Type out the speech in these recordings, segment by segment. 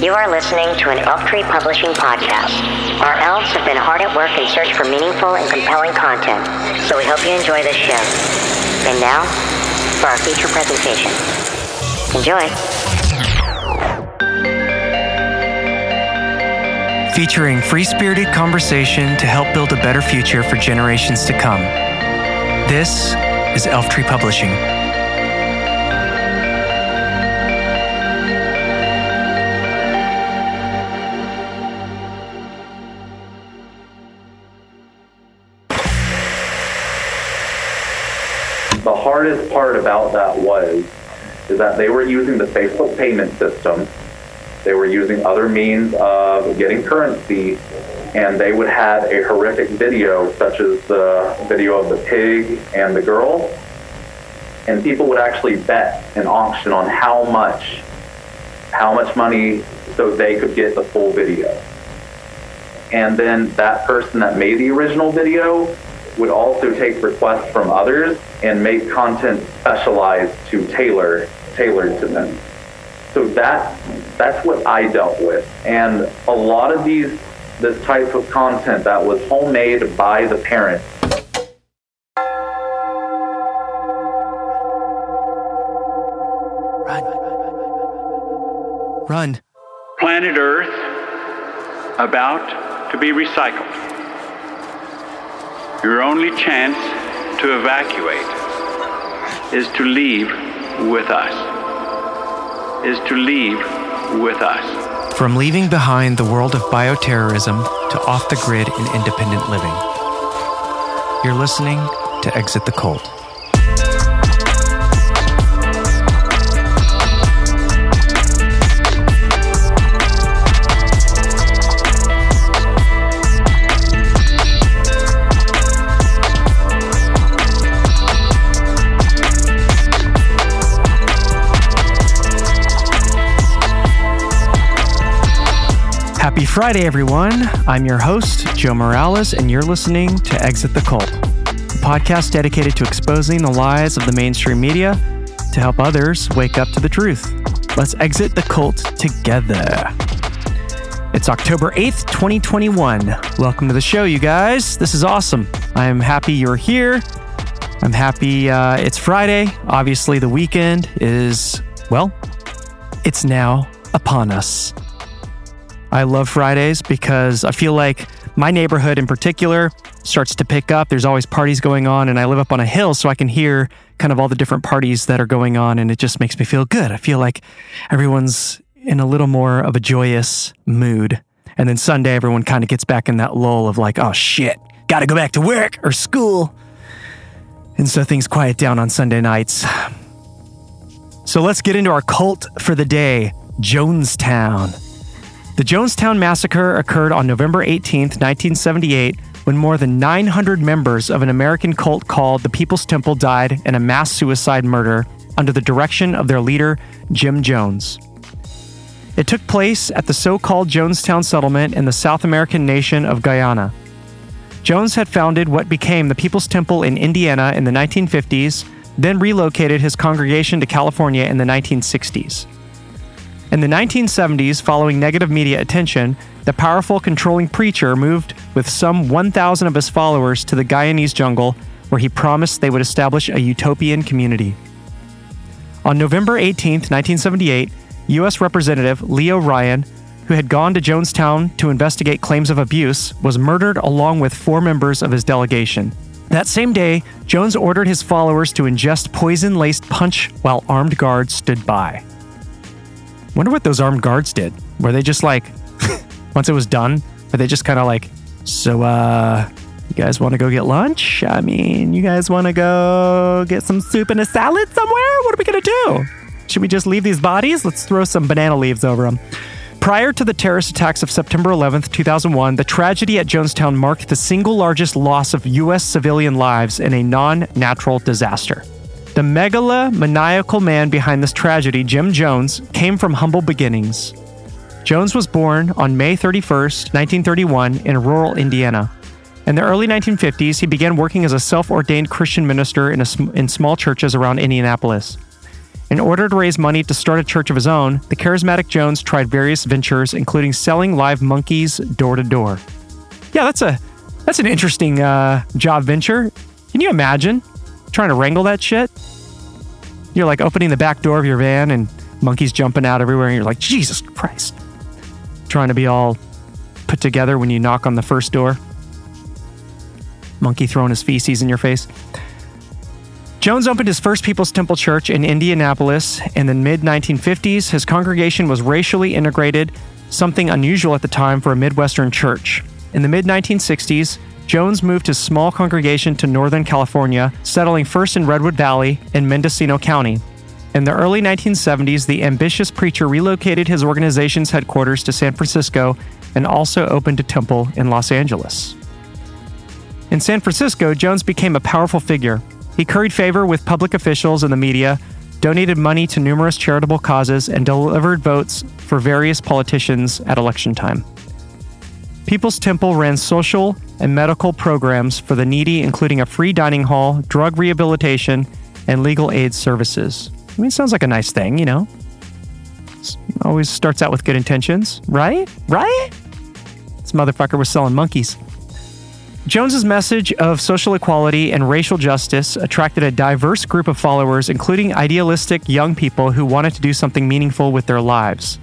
You are listening to an Elf Tree Publishing podcast. Our elves have been hard at work in search for meaningful and compelling content, so we hope you enjoy this show. And now, for our feature presentation. Enjoy. Featuring free spirited conversation to help build a better future for generations to come. This is Elf Tree Publishing. Part about that was is that they were using the Facebook payment system. They were using other means of getting currency, and they would have a horrific video, such as the video of the pig and the girl. And people would actually bet an auction on how much, how much money, so they could get the full video. And then that person that made the original video would also take requests from others and make content specialized to tailor tailored to them. So that that's what I dealt with. And a lot of these this type of content that was homemade by the parents Run. Run. Planet Earth about to be recycled. Your only chance to evacuate is to leave with us. Is to leave with us. From leaving behind the world of bioterrorism to off the grid and independent living. You're listening to Exit the Cult. Friday, everyone. I'm your host, Joe Morales, and you're listening to Exit the Cult, a podcast dedicated to exposing the lies of the mainstream media to help others wake up to the truth. Let's exit the cult together. It's October 8th, 2021. Welcome to the show, you guys. This is awesome. I'm happy you're here. I'm happy uh, it's Friday. Obviously, the weekend is, well, it's now upon us. I love Fridays because I feel like my neighborhood in particular starts to pick up. There's always parties going on, and I live up on a hill, so I can hear kind of all the different parties that are going on, and it just makes me feel good. I feel like everyone's in a little more of a joyous mood. And then Sunday, everyone kind of gets back in that lull of like, oh shit, gotta go back to work or school. And so things quiet down on Sunday nights. So let's get into our cult for the day Jonestown. The Jonestown Massacre occurred on November 18, 1978, when more than 900 members of an American cult called the People's Temple died in a mass suicide murder under the direction of their leader, Jim Jones. It took place at the so called Jonestown settlement in the South American nation of Guyana. Jones had founded what became the People's Temple in Indiana in the 1950s, then relocated his congregation to California in the 1960s. In the 1970s, following negative media attention, the powerful, controlling preacher moved with some 1,000 of his followers to the Guyanese jungle, where he promised they would establish a utopian community. On November 18, 1978, U.S. Representative Leo Ryan, who had gone to Jonestown to investigate claims of abuse, was murdered along with four members of his delegation. That same day, Jones ordered his followers to ingest poison laced punch while armed guards stood by. Wonder what those armed guards did. Were they just like, once it was done, were they just kind of like, so, uh, you guys want to go get lunch? I mean, you guys want to go get some soup and a salad somewhere? What are we going to do? Should we just leave these bodies? Let's throw some banana leaves over them. Prior to the terrorist attacks of September 11th, 2001, the tragedy at Jonestown marked the single largest loss of U.S. civilian lives in a non natural disaster. The megalomaniacal man behind this tragedy, Jim Jones, came from humble beginnings. Jones was born on May 31, 1931, in rural Indiana. In the early 1950s, he began working as a self ordained Christian minister in, a in small churches around Indianapolis. In order to raise money to start a church of his own, the charismatic Jones tried various ventures, including selling live monkeys door to door. Yeah, that's a that's an interesting uh, job venture. Can you imagine trying to wrangle that shit? You're like opening the back door of your van and monkeys jumping out everywhere, and you're like, Jesus Christ. Trying to be all put together when you knock on the first door. Monkey throwing his feces in your face. Jones opened his first People's Temple Church in Indianapolis in the mid 1950s. His congregation was racially integrated, something unusual at the time for a Midwestern church. In the mid 1960s, Jones moved his small congregation to Northern California, settling first in Redwood Valley in Mendocino County. In the early 1970s, the ambitious preacher relocated his organization's headquarters to San Francisco and also opened a temple in Los Angeles. In San Francisco, Jones became a powerful figure. He curried favor with public officials and the media, donated money to numerous charitable causes, and delivered votes for various politicians at election time. People's Temple ran social and medical programs for the needy, including a free dining hall, drug rehabilitation, and legal aid services. I mean, it sounds like a nice thing, you know? always starts out with good intentions, right? Right? This motherfucker was selling monkeys. Jones's message of social equality and racial justice attracted a diverse group of followers, including idealistic young people who wanted to do something meaningful with their lives.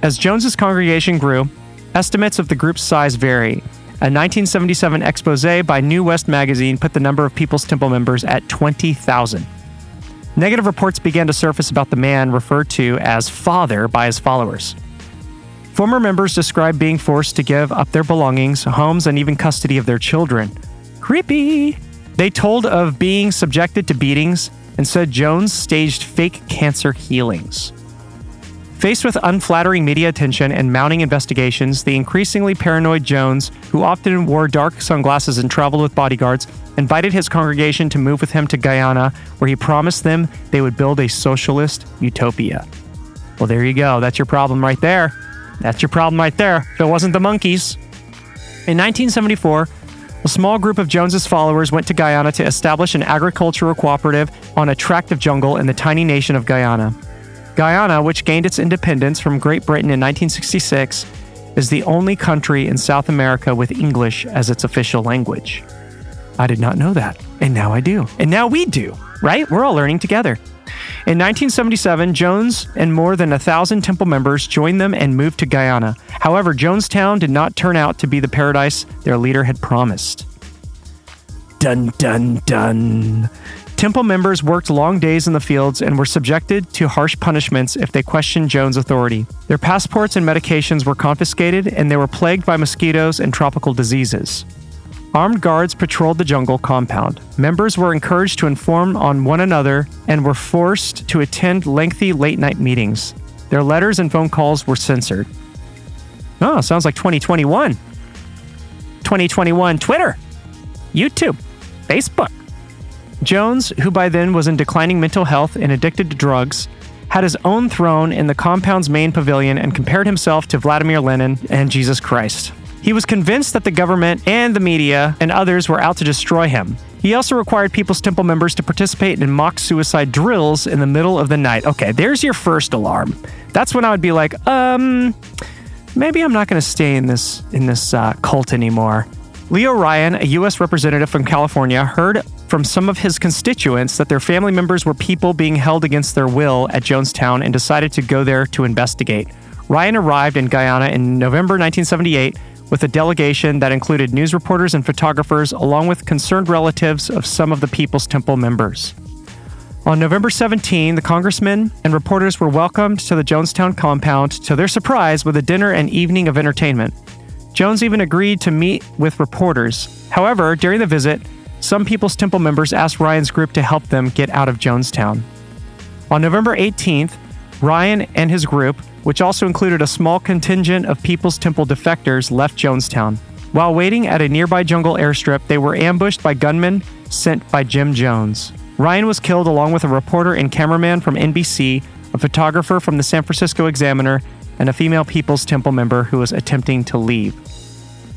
As Jones's congregation grew, estimates of the group's size vary. A 1977 expose by New West magazine put the number of People's Temple members at 20,000. Negative reports began to surface about the man referred to as Father by his followers. Former members described being forced to give up their belongings, homes, and even custody of their children. Creepy! They told of being subjected to beatings and said Jones staged fake cancer healings. Faced with unflattering media attention and mounting investigations, the increasingly paranoid Jones, who often wore dark sunglasses and traveled with bodyguards, invited his congregation to move with him to Guyana, where he promised them they would build a socialist utopia. Well, there you go. That's your problem right there. That's your problem right there. If it wasn't the monkeys. In 1974, a small group of Jones's followers went to Guyana to establish an agricultural cooperative on a tract of jungle in the tiny nation of Guyana. Guyana, which gained its independence from Great Britain in 1966, is the only country in South America with English as its official language. I did not know that, and now I do. And now we do, right? We're all learning together. In 1977, Jones and more than a thousand temple members joined them and moved to Guyana. However, Jonestown did not turn out to be the paradise their leader had promised. Dun dun dun. Temple members worked long days in the fields and were subjected to harsh punishments if they questioned Jones' authority. Their passports and medications were confiscated, and they were plagued by mosquitoes and tropical diseases. Armed guards patrolled the jungle compound. Members were encouraged to inform on one another and were forced to attend lengthy late night meetings. Their letters and phone calls were censored. Oh, sounds like 2021. 2021 Twitter, YouTube, Facebook. Jones, who by then was in declining mental health and addicted to drugs, had his own throne in the compound's main pavilion and compared himself to Vladimir Lenin and Jesus Christ. He was convinced that the government and the media and others were out to destroy him. He also required People's Temple members to participate in mock suicide drills in the middle of the night. Okay, there's your first alarm. That's when I would be like, um, maybe I'm not going to stay in this in this uh, cult anymore. Leo Ryan, a U.S. representative from California, heard from some of his constituents that their family members were people being held against their will at Jonestown and decided to go there to investigate. Ryan arrived in Guyana in November 1978 with a delegation that included news reporters and photographers, along with concerned relatives of some of the People's Temple members. On November 17, the congressmen and reporters were welcomed to the Jonestown compound, to their surprise, with a dinner and evening of entertainment. Jones even agreed to meet with reporters. However, during the visit, some People's Temple members asked Ryan's group to help them get out of Jonestown. On November 18th, Ryan and his group which also included a small contingent of People's Temple defectors, left Jonestown. While waiting at a nearby jungle airstrip, they were ambushed by gunmen sent by Jim Jones. Ryan was killed along with a reporter and cameraman from NBC, a photographer from the San Francisco Examiner, and a female People's Temple member who was attempting to leave.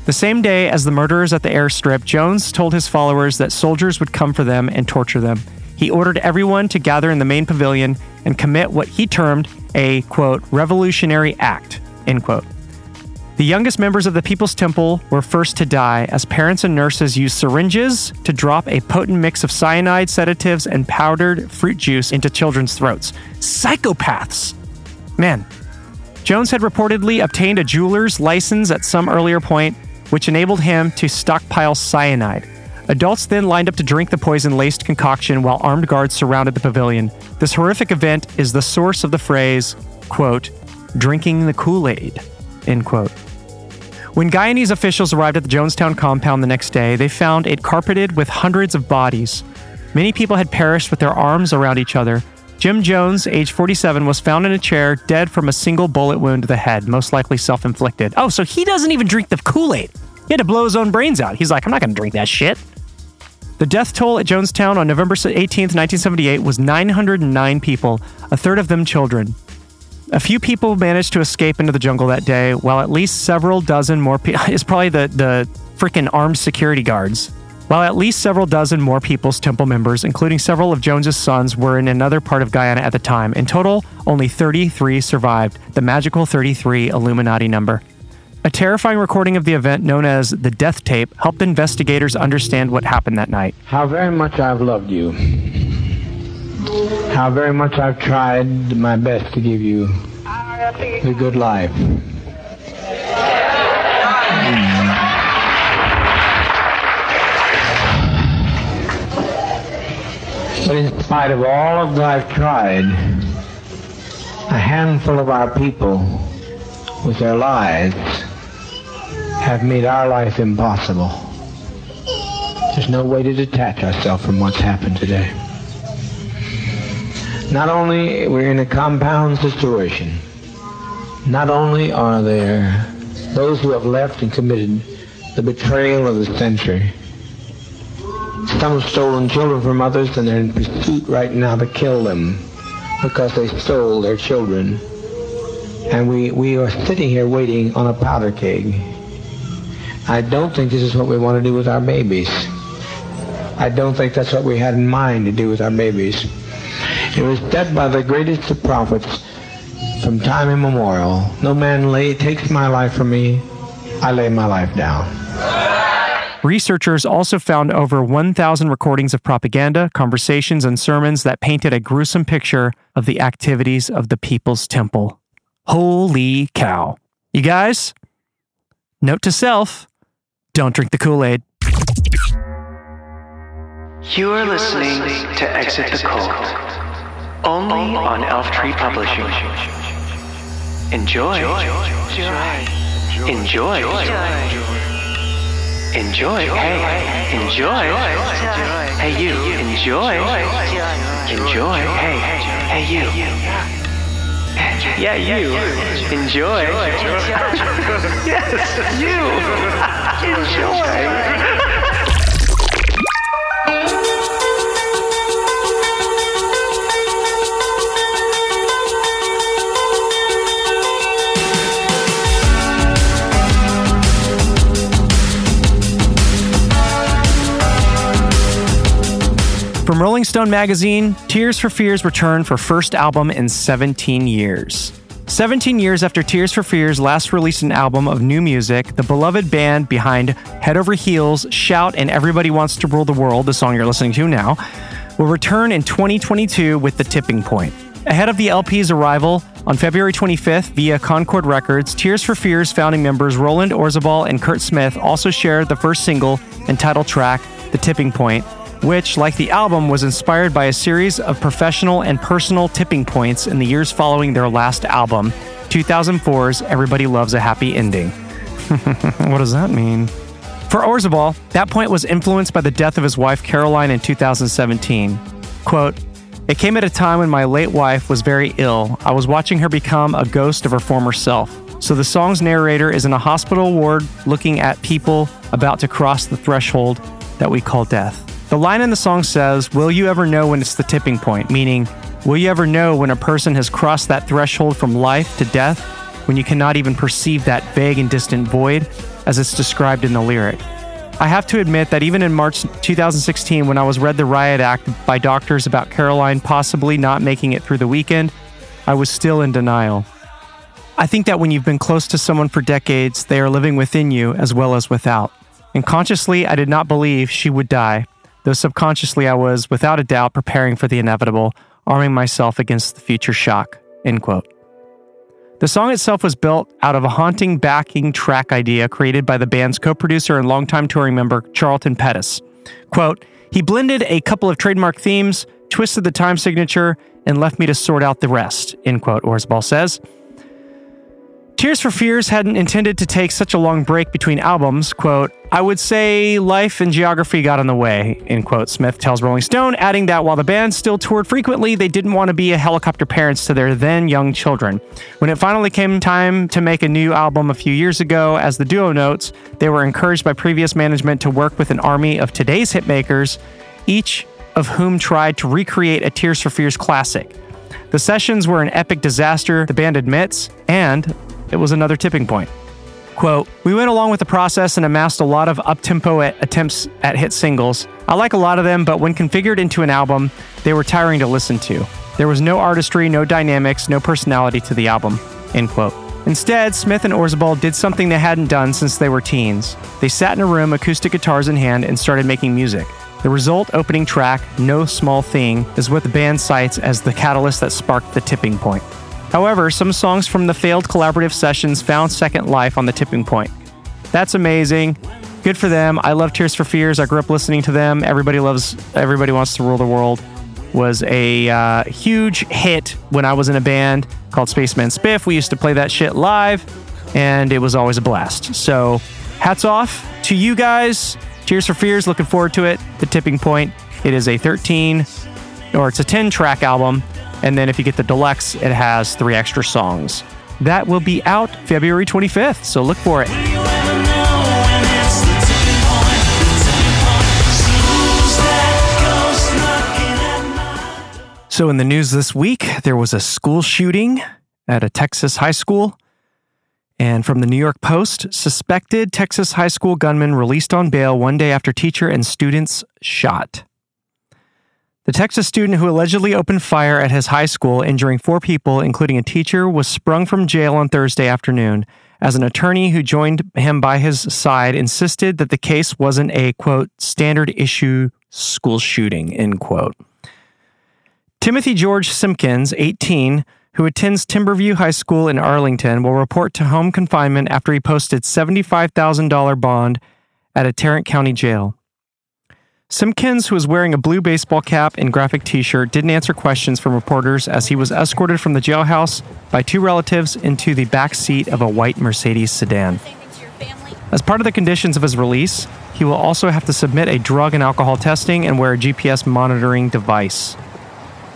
The same day as the murderers at the airstrip, Jones told his followers that soldiers would come for them and torture them. he ordered everyone to gather in the main pavilion and commit what he termed a, quote, revolutionary act, end quote. The youngest members of the People's Temple were first to die as parents and nurses used syringes to drop a potent mix of cyanide, sedatives, and powdered fruit juice into children's throats. Psychopaths! Man. Jones had reportedly obtained a jeweler's license at some earlier point, which enabled him to stockpile cyanide. Adults then lined up to drink the poison laced concoction while armed guards surrounded the pavilion. This horrific event is the source of the phrase, quote, drinking the Kool Aid, end quote. When Guyanese officials arrived at the Jonestown compound the next day, they found it carpeted with hundreds of bodies. Many people had perished with their arms around each other. Jim Jones, age 47, was found in a chair, dead from a single bullet wound to the head, most likely self inflicted. Oh, so he doesn't even drink the Kool Aid. He had to blow his own brains out. He's like, I'm not going to drink that shit. The death toll at Jonestown on November 18, 1978 was 909 people, a third of them children. A few people managed to escape into the jungle that day, while at least several dozen more people is probably the, the freaking armed security guards. While at least several dozen more People's Temple members, including several of Jones's sons, were in another part of Guyana at the time. In total, only 33 survived, the magical 33 Illuminati number. A terrifying recording of the event known as the Death Tape helped investigators understand what happened that night. How very much I've loved you. How very much I've tried my best to give you the good life. But in spite of all of that I've tried, a handful of our people, with their lives, have made our life impossible. There's no way to detach ourselves from what's happened today. Not only we're in a compound situation, not only are there those who have left and committed the betrayal of the century, some have stolen children from others and they're in pursuit right now to kill them because they stole their children. And we, we are sitting here waiting on a powder keg. I don't think this is what we want to do with our babies. I don't think that's what we had in mind to do with our babies. It was said by the greatest of prophets from time immemorial, no man lay, takes my life from me, I lay my life down. Researchers also found over 1,000 recordings of propaganda, conversations, and sermons that painted a gruesome picture of the activities of the People's Temple. Holy cow. You guys, note to self don't drink the Kool Aid. You are listening to Exit the Cult, only on Elf Tree Publishing. Enjoy. Enjoy. Enjoy. Hey, enjoy. Hey, you. Enjoy. Enjoy. Hey, hey, you. Yeah, you. Enjoy. yes, you. Enjoy. From Rolling Stone magazine, Tears for Fears returned for first album in 17 years. 17 years after Tears for Fears last released an album of new music, the beloved band behind Head Over Heels, Shout, and Everybody Wants to Rule the World, the song you're listening to now, will return in 2022 with The Tipping Point. Ahead of the LP's arrival on February 25th via Concord Records, Tears for Fears founding members Roland Orzabal and Curt Smith also shared the first single and title track, The Tipping Point, which, like the album, was inspired by a series of professional and personal tipping points in the years following their last album, 2004's Everybody Loves a Happy Ending. what does that mean? For Orzabal, that point was influenced by the death of his wife Caroline in 2017. Quote, It came at a time when my late wife was very ill. I was watching her become a ghost of her former self. So the song's narrator is in a hospital ward looking at people about to cross the threshold that we call death. The line in the song says, Will you ever know when it's the tipping point? Meaning, will you ever know when a person has crossed that threshold from life to death, when you cannot even perceive that vague and distant void as it's described in the lyric? I have to admit that even in March 2016, when I was read the riot act by doctors about Caroline possibly not making it through the weekend, I was still in denial. I think that when you've been close to someone for decades, they are living within you as well as without. And consciously, I did not believe she would die, though subconsciously, I was, without a doubt, preparing for the inevitable, arming myself against the future shock. End quote. The song itself was built out of a haunting backing track idea created by the band's co producer and longtime touring member, Charlton Pettus. Quote, he blended a couple of trademark themes, twisted the time signature, and left me to sort out the rest, end quote, Orzabal says. Tears for Fears hadn't intended to take such a long break between albums. Quote, I would say life and geography got in the way, end quote, Smith tells Rolling Stone, adding that while the band still toured frequently, they didn't want to be a helicopter parents to their then young children. When it finally came time to make a new album a few years ago, as the duo notes, they were encouraged by previous management to work with an army of today's hitmakers, each of whom tried to recreate a Tears for Fears classic. The sessions were an epic disaster, the band admits, and it was another tipping point. Quote, we went along with the process and amassed a lot of uptempo at attempts at hit singles. I like a lot of them, but when configured into an album, they were tiring to listen to. There was no artistry, no dynamics, no personality to the album. End quote. Instead, Smith and Orzabal did something they hadn't done since they were teens. They sat in a room, acoustic guitars in hand, and started making music. The result opening track, No Small Thing, is what the band cites as the catalyst that sparked the tipping point. However, some songs from the failed collaborative sessions found second life on the tipping point. That's amazing. Good for them. I love Tears for Fears. I grew up listening to them. Everybody loves Everybody Wants to Rule the World was a uh, huge hit when I was in a band called Spaceman Spiff. We used to play that shit live, and it was always a blast. So, hats off to you guys. Tears for Fears. Looking forward to it. The Tipping Point. It is a 13 or it's a 10 track album. And then if you get the deluxe, it has three extra songs. That will be out February 25th, so look for it. So, in the news this week, there was a school shooting at a Texas high school. And from the New York Post, suspected Texas high school gunman released on bail one day after teacher and students shot. The Texas student who allegedly opened fire at his high school, injuring four people, including a teacher, was sprung from jail on Thursday afternoon. As an attorney who joined him by his side insisted that the case wasn't a quote standard issue school shooting end quote. Timothy george simpkins 18 who attends timberview high school in arlington will report to home confinement after he posted $75000 bond at a tarrant county jail Simpkins, who was wearing a blue baseball cap and graphic t shirt, didn't answer questions from reporters as he was escorted from the jailhouse by two relatives into the back seat of a white Mercedes sedan. As part of the conditions of his release, he will also have to submit a drug and alcohol testing and wear a GPS monitoring device.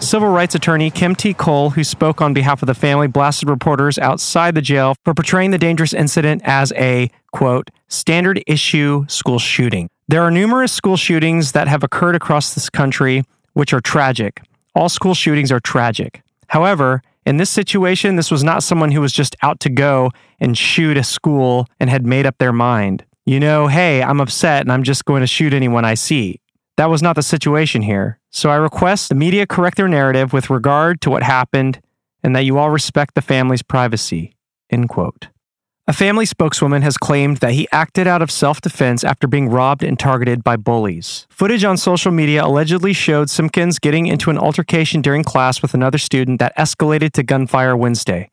Civil rights attorney Kim T. Cole, who spoke on behalf of the family, blasted reporters outside the jail for portraying the dangerous incident as a, quote, standard issue school shooting. There are numerous school shootings that have occurred across this country, which are tragic. All school shootings are tragic. However, in this situation, this was not someone who was just out to go and shoot a school and had made up their mind. You know, hey, I'm upset and I'm just going to shoot anyone I see. That was not the situation here. So I request the media correct their narrative with regard to what happened and that you all respect the family's privacy. End quote. A family spokeswoman has claimed that he acted out of self defense after being robbed and targeted by bullies. Footage on social media allegedly showed Simpkins getting into an altercation during class with another student that escalated to gunfire Wednesday.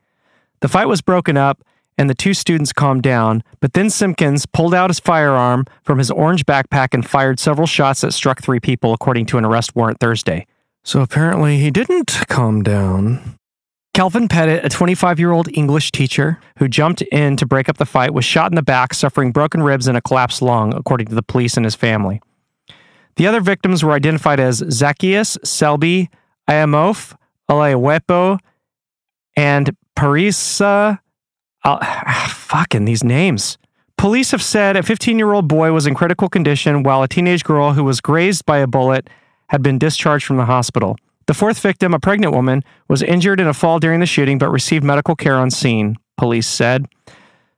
The fight was broken up and the two students calmed down, but then Simpkins pulled out his firearm from his orange backpack and fired several shots that struck three people, according to an arrest warrant Thursday. So apparently he didn't calm down. Calvin Pettitt, a 25 year old English teacher who jumped in to break up the fight, was shot in the back, suffering broken ribs and a collapsed lung, according to the police and his family. The other victims were identified as Zacchaeus Selby, Ayamof, Alawepo, and Parisa. Uh, fucking these names. Police have said a 15 year old boy was in critical condition, while a teenage girl who was grazed by a bullet had been discharged from the hospital. The fourth victim, a pregnant woman, was injured in a fall during the shooting but received medical care on scene, police said.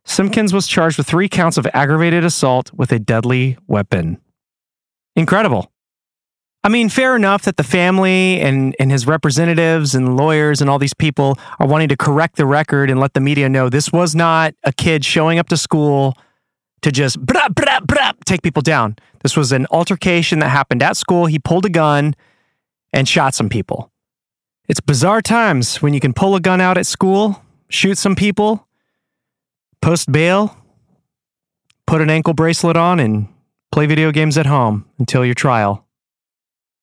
Simpkins was charged with three counts of aggravated assault with a deadly weapon. Incredible. I mean, fair enough that the family and, and his representatives and lawyers and all these people are wanting to correct the record and let the media know this was not a kid showing up to school to just brah, brah, brah, take people down. This was an altercation that happened at school. He pulled a gun and shot some people. It's bizarre times when you can pull a gun out at school, shoot some people, post bail, put an ankle bracelet on, and play video games at home until your trial.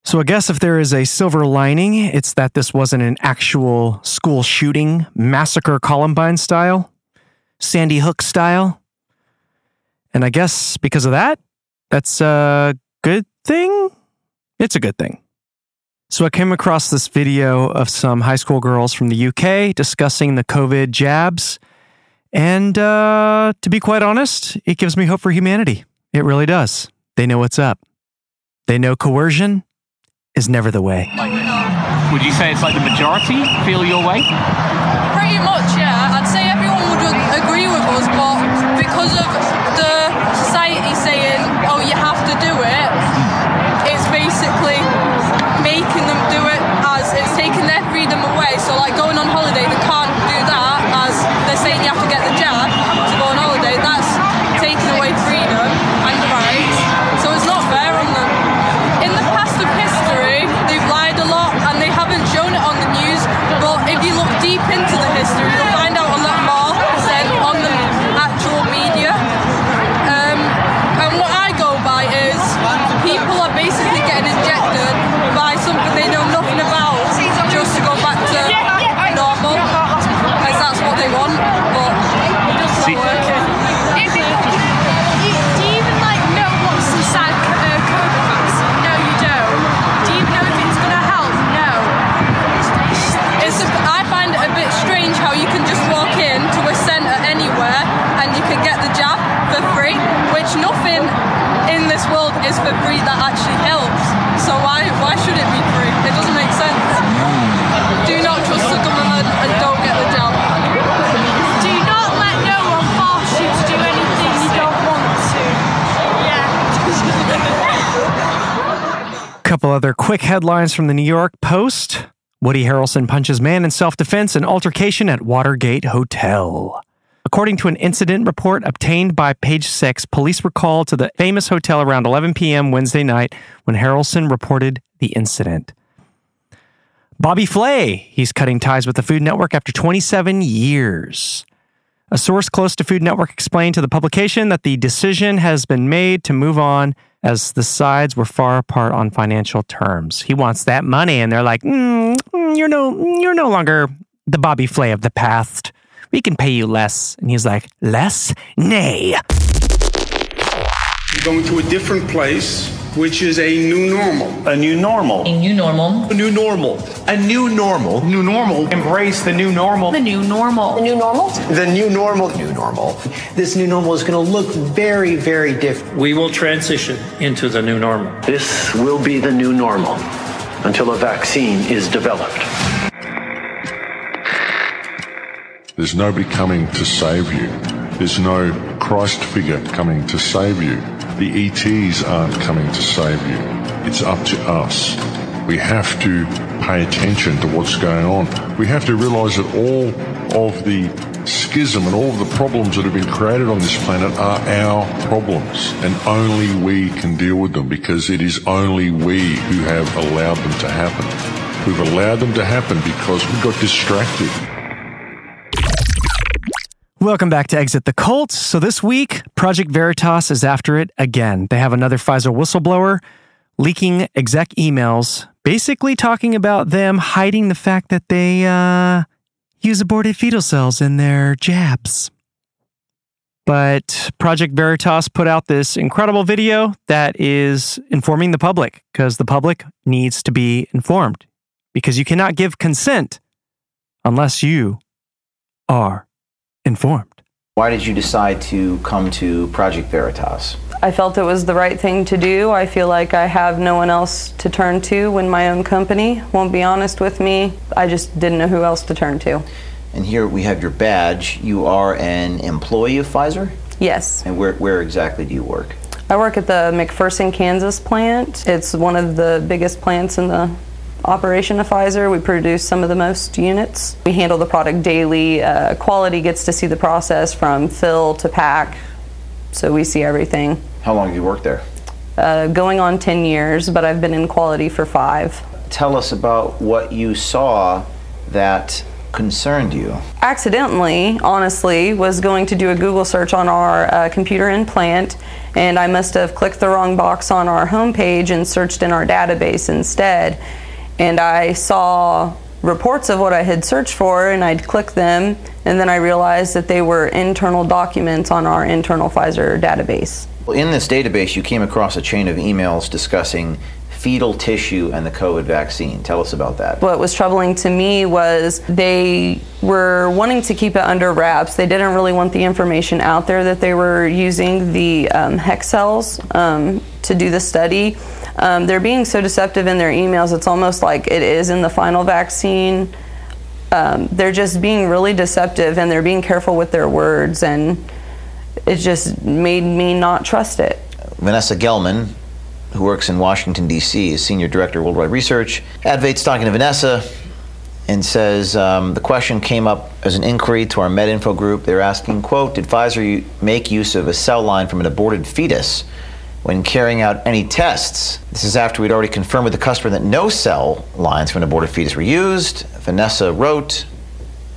So, I guess if there is a silver lining, it's that this wasn't an actual school shooting, massacre Columbine style, Sandy Hook style. And I guess because of that, that's a good thing. It's a good thing. So I came across this video of some high school girls from the UK discussing the COVID jabs. And uh, to be quite honest, it gives me hope for humanity. It really does. They know what's up. They know coercion is never the way. Would you say it's like the majority feel your way? Pretty much, yeah. I'd say everyone would agree with us, but because of the society saying, oh, you have to do it, saying you have to get the jab couple other quick headlines from the New York Post. Woody Harrelson punches man in self defense in altercation at Watergate Hotel. According to an incident report obtained by Page Six, police were called to the famous hotel around 11 p.m. Wednesday night when Harrelson reported the incident. Bobby Flay, he's cutting ties with the Food Network after 27 years. A source close to Food Network explained to the publication that the decision has been made to move on as the sides were far apart on financial terms. He wants that money, and they're like, mm, mm, "You're no, you're no longer the Bobby Flay of the past. We can pay you less." And he's like, "Less? Nay." You're going to a different place, which is a new normal. A new normal. A new normal. A new normal. A new normal. New normal. Embrace the new normal. The new normal. The new normal? The new normal. New normal. This new normal is going to look very, very different. We will transition into the new normal. This will be the new normal until a vaccine is developed. There's nobody coming to save you. There's no Christ figure coming to save you. The ETs aren't coming to save you. It's up to us. We have to pay attention to what's going on. We have to realize that all of the schism and all of the problems that have been created on this planet are our problems. And only we can deal with them because it is only we who have allowed them to happen. We've allowed them to happen because we got distracted. Welcome back to Exit the Cult. So this week, Project Veritas is after it again. They have another Pfizer whistleblower leaking exec emails, basically talking about them hiding the fact that they uh, use aborted fetal cells in their jabs. But Project Veritas put out this incredible video that is informing the public because the public needs to be informed because you cannot give consent unless you are informed. Why did you decide to come to Project Veritas? I felt it was the right thing to do. I feel like I have no one else to turn to when my own company won't be honest with me. I just didn't know who else to turn to. And here we have your badge. You are an employee of Pfizer? Yes. And where, where exactly do you work? I work at the McPherson, Kansas plant. It's one of the biggest plants in the operation of Pfizer. We produce some of the most units. We handle the product daily. Uh, quality gets to see the process from fill to pack, so we see everything. How long have you worked there? Uh, going on 10 years, but I've been in quality for five. Tell us about what you saw that concerned you. Accidentally, honestly, was going to do a Google search on our uh, computer in plant, and I must have clicked the wrong box on our homepage and searched in our database instead. And I saw reports of what I had searched for, and I'd click them, and then I realized that they were internal documents on our internal Pfizer database. In this database, you came across a chain of emails discussing fetal tissue and the COVID vaccine. Tell us about that. What was troubling to me was they were wanting to keep it under wraps. They didn't really want the information out there that they were using the um, HEK cells um, to do the study. Um, they're being so deceptive in their emails, it's almost like it is in the final vaccine. Um, they're just being really deceptive and they're being careful with their words, and it just made me not trust it. Vanessa Gelman, who works in Washington, D.C., is Senior Director of Worldwide Research. Advait's talking to Vanessa and says um, the question came up as an inquiry to our MedInfo group. They're asking, quote, did Pfizer make use of a cell line from an aborted fetus when carrying out any tests? This is after we'd already confirmed with the customer that no cell lines from an aborted fetus were used. Vanessa wrote,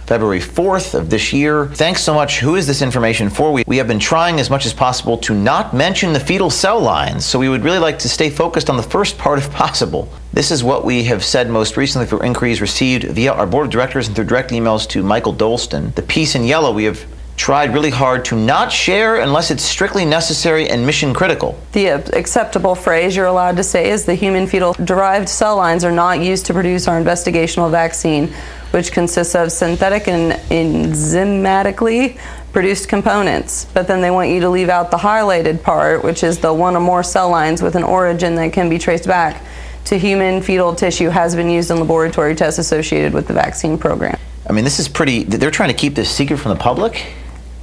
February 4th of this year. Thanks so much. Who is this information for? We, we have been trying as much as possible to not mention the fetal cell lines, so we would really like to stay focused on the first part if possible. This is what we have said most recently for inquiries received via our board of directors and through direct emails to Mikael Dolsten. The piece in yellow we have tried really hard to not share unless it's strictly necessary and mission critical. The uh, acceptable phrase you're allowed to say is the human fetal derived cell lines are not used to produce our investigational vaccine which consists of synthetic and enzymatically produced components. But then they want you to leave out the highlighted part, which is the one or more cell lines with an origin that can be traced back to human fetal tissue has been used in laboratory tests associated with the vaccine program. I mean, this is pretty, they're trying to keep this secret from the public?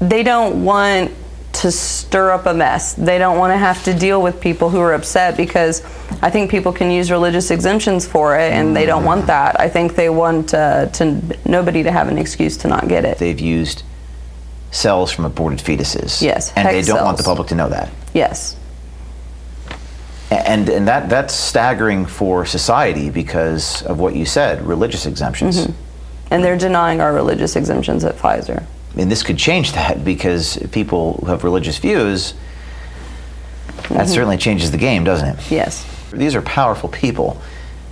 They don't want to stir up a mess. They don't want to have to deal with people who are upset because I think people can use religious exemptions for it, and they don't want that. I think they want uh, to nobody to have an excuse to not get it. They've used cells from aborted fetuses. Yes, and they don't cells. want the public to know that. Yes. And and that that's staggering for society because of what you said, religious exemptions. Mm-hmm. And they're denying our religious exemptions at Pfizer. And this could change that because people who have religious views, that Mhm. certainly changes the game, doesn't it? Yes. These are powerful people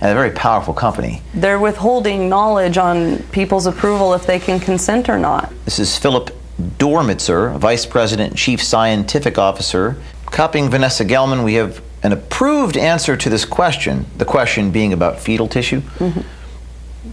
and a very powerful company. They're withholding knowledge on people's approval if they can consent or not. This is Philip Dormitzer, Vice President and Chief Scientific Officer. Copying Vanessa Gelman, we have an approved answer to this question, the question being about fetal tissue, Mhm.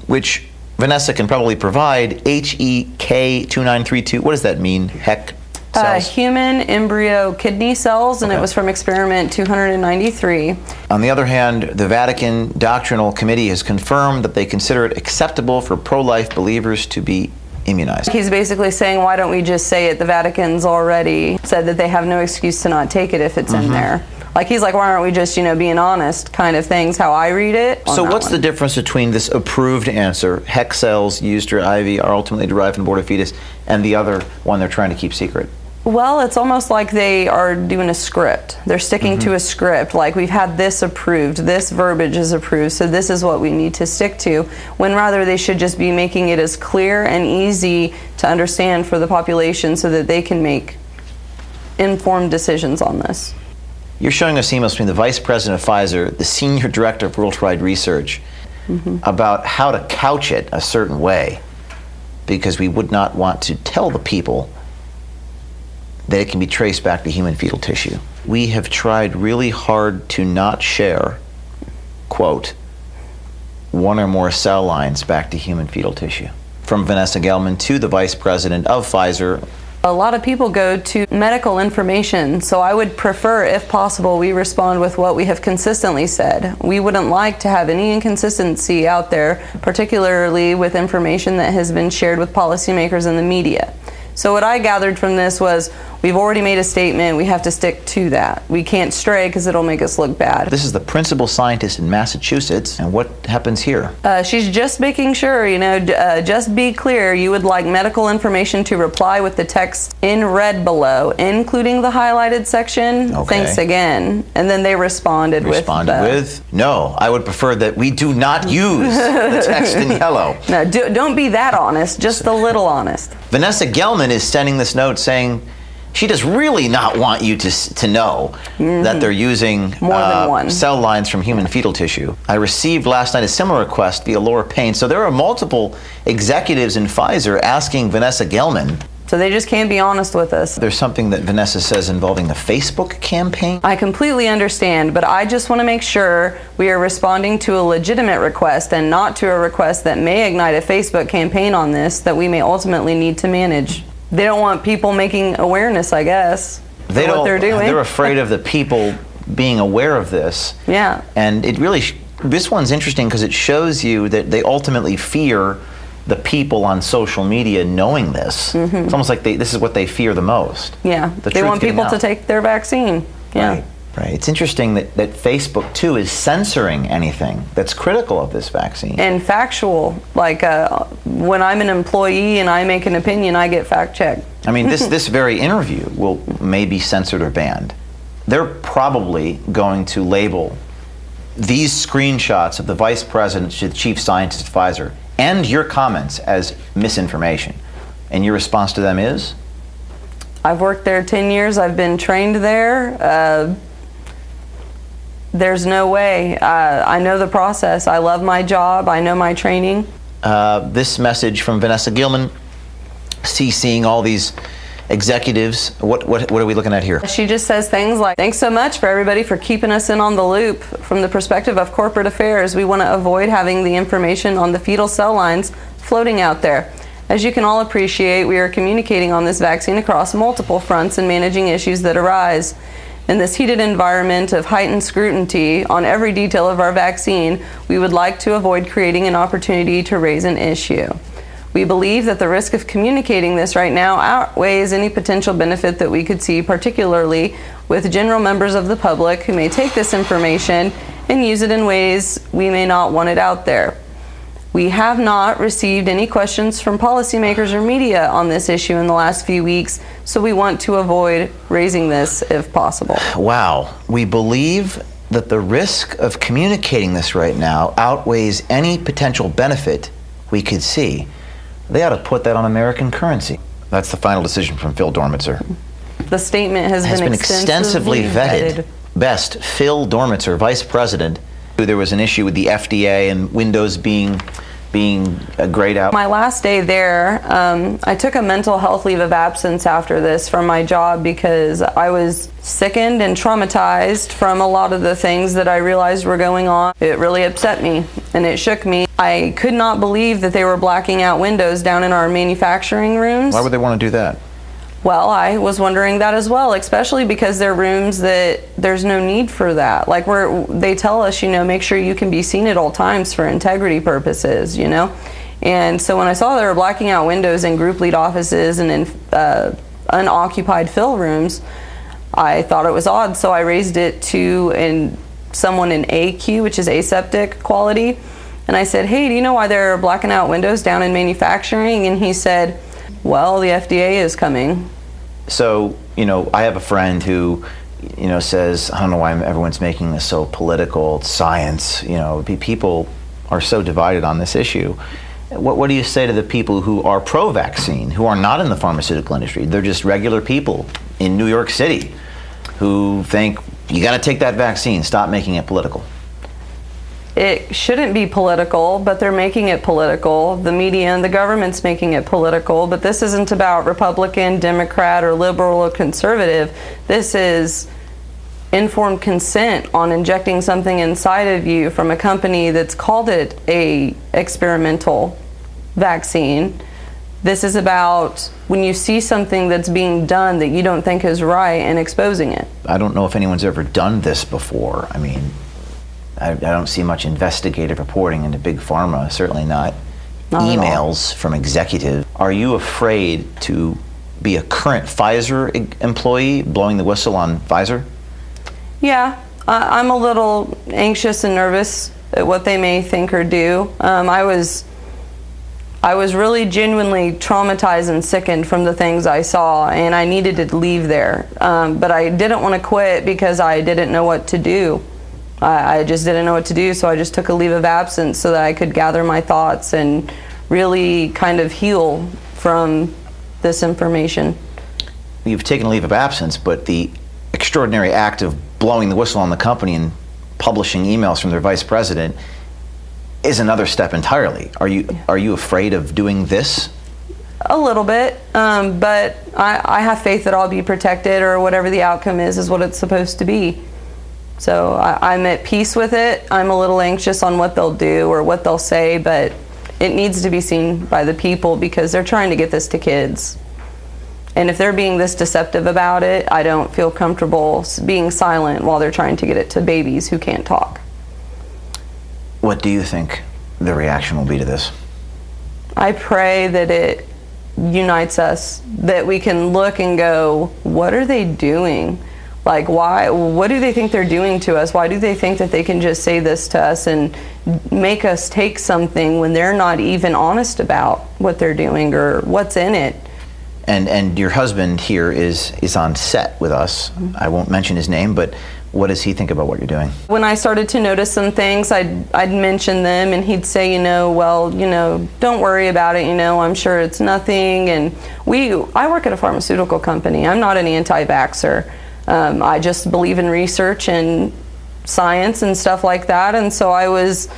which Vanessa can probably provide. HEK2932. What does that mean? Heck Uh, human embryo kidney cells, and it was from experiment 293. On the other hand, the Vatican Doctrinal Committee has confirmed that they consider it acceptable for pro life believers to be immunized. He's basically saying, why don't we just say it? The Vatican's already said that they have no excuse to not take it if it's in Mhm. there. Like he's like, why aren't we just, you know, being honest kind of things, how I read it. So, what's one. the difference between this approved answer, HEK cells used or IV are ultimately derived from aborted fetus, and the other one they're trying to keep secret? Well, it's almost like they are doing a script. They're sticking Mm-hmm. to a script. Like we've had this approved, this verbiage is approved, so this is what we need to stick to. When rather they should just be making it as clear and easy to understand for the population so that they can make informed decisions on this. You're showing us emails between the vice president of Pfizer, the senior director of worldwide research, mm-hmm. about how to couch it a certain way because we would not want to tell the people that it can be traced back to human fetal tissue. We have tried really hard to not share, quote, one or more cell lines back to human fetal tissue. From Vanessa Gelman to the vice president of Pfizer, A lot of people go to medical information, so I would prefer, if possible, we respond with what we have consistently said. We wouldn't like to have any inconsistency out there, particularly with information that has been shared with policymakers and the media. So, what I gathered from this was we've already made a statement, we have to stick to that. We can't stray because it'll make us look bad. This is the principal scientist in Massachusetts, and what happens here? Uh, she's just making sure, you know, uh, just be clear you would like medical information to reply with the text in red below, including the highlighted section. Okay. Thanks again. And then they responded, Responded with. with, no, I would prefer that we do not use the text in yellow. No, do, don't be that honest, just a little honest. Vanessa Gelman is sending this note saying she does really not want you to, to know that they're using Mm-hmm. More than uh, one. cell lines from human fetal tissue. I received last night a similar request via Laura Payne. So there are multiple executives in Pfizer asking Vanessa Gelman. So they just can't be honest with us. There's something that Vanessa says involving the Facebook campaign. I completely understand, but I just want to make sure we are responding to a legitimate request and not to a request that may ignite a Facebook campaign on this that we may ultimately need to manage. They don't want people making awareness, I guess. They don't. what they're doing. They're afraid of the people being aware of this. Yeah. And it really, sh- this one's interesting because it shows you that they ultimately fear the people on social media knowing this. Mm-hmm. It's almost like they, this is what they fear the most. Yeah. The they want people to take their vaccine. Yeah. Right. Right. It's interesting that, that Facebook too is censoring anything that's critical of this vaccine. And factual. Like uh, when I'm an employee and I make an opinion, I get fact checked. I mean, this this very interview will may be censored or banned. They're probably going to label these screenshots of the vice president, the chief scientist Pfizer, and your comments as misinformation. And your response to them is, I've worked there 10 years. I've been trained there. Uh, there's no way. Uh, I know the process. I love my job. I know my training. uh, this message from Vanessa Gelman, CCing all these executives. What, what, what are we looking at here? She just says things like, Thanks so much for everybody for keeping us in on the loop. From the perspective of corporate affairs, we want to avoid having the information on the fetal cell lines floating out there. As you can all appreciate, we are communicating on this vaccine across multiple fronts and managing issues that arise. In this heated environment of heightened scrutiny on every detail of our vaccine, we would like to avoid creating an opportunity to raise an issue. We believe that the risk of communicating this right now outweighs any potential benefit that we could see, particularly with general members of the public who may take this information and use it in ways we may not want it out there. We have not received any questions from policymakers or media on this issue in the last few weeks, so we want to avoid raising this if possible. Wow. We believe that the risk of communicating this right now outweighs any potential benefit we could see. They ought to put that on American currency. That's the final decision from Phil Dormitzer. The statement has, has been extensively vetted. Best, Phil Dormitzer, Vice President. There was an issue with the FDA and Windows being being uh, grayed out. My last day there, um, I took a mental health leave of absence after this from my job because I was sickened and traumatized from a lot of the things that I realized were going on. It really upset me and it shook me. I could not believe that they were blacking out windows down in our manufacturing rooms. Why would they want to do that? Well, I was wondering that as well, especially because they're rooms that there's no need for that. Like where they tell us, you know, make sure you can be seen at all times for integrity purposes, you know. And so when I saw they were blacking out windows in group lead offices and in uh, unoccupied fill rooms, I thought it was odd. So I raised it to in someone in AQ, which is aseptic quality, and I said, "Hey, do you know why they're blacking out windows down in manufacturing?" And he said, "Well, the FDA is coming." So, you know, I have a friend who, you know, says, I don't know why everyone's making this so political, it's science, you know, people are so divided on this issue. What, what do you say to the people who are pro vaccine, who are not in the pharmaceutical industry? They're just regular people in New York City who think you got to take that vaccine, stop making it political. It shouldn't be political, but they're making it political. The media and the government's making it political, but this isn't about Republican, Democrat, or liberal or conservative. This is informed consent on injecting something inside of you from a company that's called it a experimental vaccine This is about when you see something that's being done that you don't think is right and exposing it. I don't know if anyone's ever done this before. I mean, I, I don't see much investigative reporting into big pharma. Certainly not, Not emails from executives. Are you afraid to be a current Pfizer employee blowing the whistle on Pfizer? Yeah, I I'm a little anxious and nervous at what they may think or do. Um, I was, I was really genuinely traumatized and sickened from the things I saw, and I needed to leave there. Um, but I didn't want to quit because I didn't know what to do. I, I just didn't know what to do, so I just took a leave of absence so that I could gather my thoughts and really kind of heal from this information. You've taken a leave of absence, but the extraordinary act of blowing the whistle on the company and publishing emails from their vice president is another step entirely. Are you are you afraid of doing this? A little bit, um, but I, I have faith that I'll be protected or whatever the outcome is, is what it's supposed to be. So I, I'm at peace with it. I'm a little anxious on what they'll do or what they'll say, but it needs to be seen by the people because they're trying to get this to kids. And if they're being this deceptive about it, I don't feel comfortable being silent while they're trying to get it to babies who can't talk. What do you think the reaction will be to this? I pray that it unites us, that we can look and go, what are they doing? Like, why? What do they think they're doing to us? Why do they think that they can just say this to us and make us take something when they're not even honest about what they're doing or what's in it? And and your husband here is is on set with us. Mm-hmm. I won't mention his name, but what does he think about what you're doing? When I started to notice some things, I'd, I'd mention them and he'd say, you know, well, you know, don't worry about it, you know, I'm sure it's nothing. And we, I work at a pharmaceutical company. I'm not an anti vaxxer. Um, I just believe in research and science and stuff like that. And so I was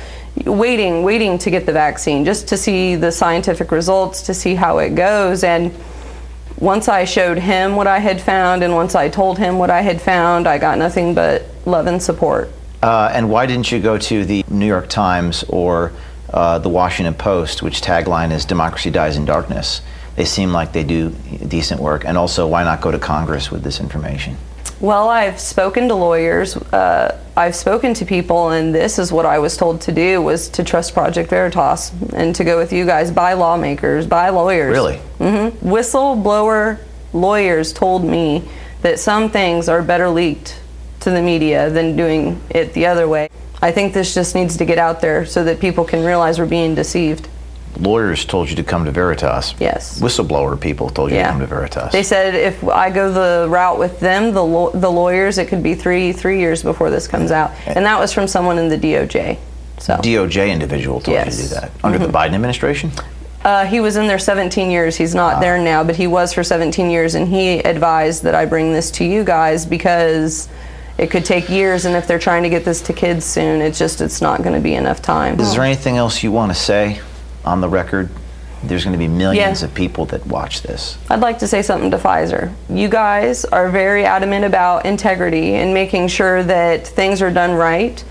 waiting, waiting to get the vaccine just to see the scientific results, to see how it goes. And once I showed him what I had found and once I told him what I had found, I got nothing but love and support. Uh, and why didn't you go to the New York Times or uh, the Washington Post, which tagline is "Democracy dies in darkness"? They seem like they do decent work. And also, why not go to Congress with this information? Well, I've spoken to lawyers. Uh, I've spoken to people, and this is what I was told to do: was to trust Project Veritas and to go with you guys by lawmakers, by lawyers. Really? Mm-hmm. Whistleblower lawyers told me that some things are better leaked to the media than doing it the other way. I think this just needs to get out there so that people can realize we're being deceived. Lawyers told you to come to Veritas. Yes. Whistleblower people told you Yeah. to come to Veritas. They said if I go the route with them, the law the lawyers, it could be three three years before this comes out, and that was from someone in the DOJ. So DOJ individual told you to do that under the Mhm. Biden administration. uh, he was in there 17 years. He's not there now, but he was for 17 years, and he advised that I bring this to you guys because it could take years, and if they're trying to get this to kids soon, it's just it's not going to be enough time. Is there anything else you want to say on the record? There's going to be millions Yeah. of people that watch this. I'd like to say something to Pfizer. You guys are very adamant about integrity and making sure that things are done right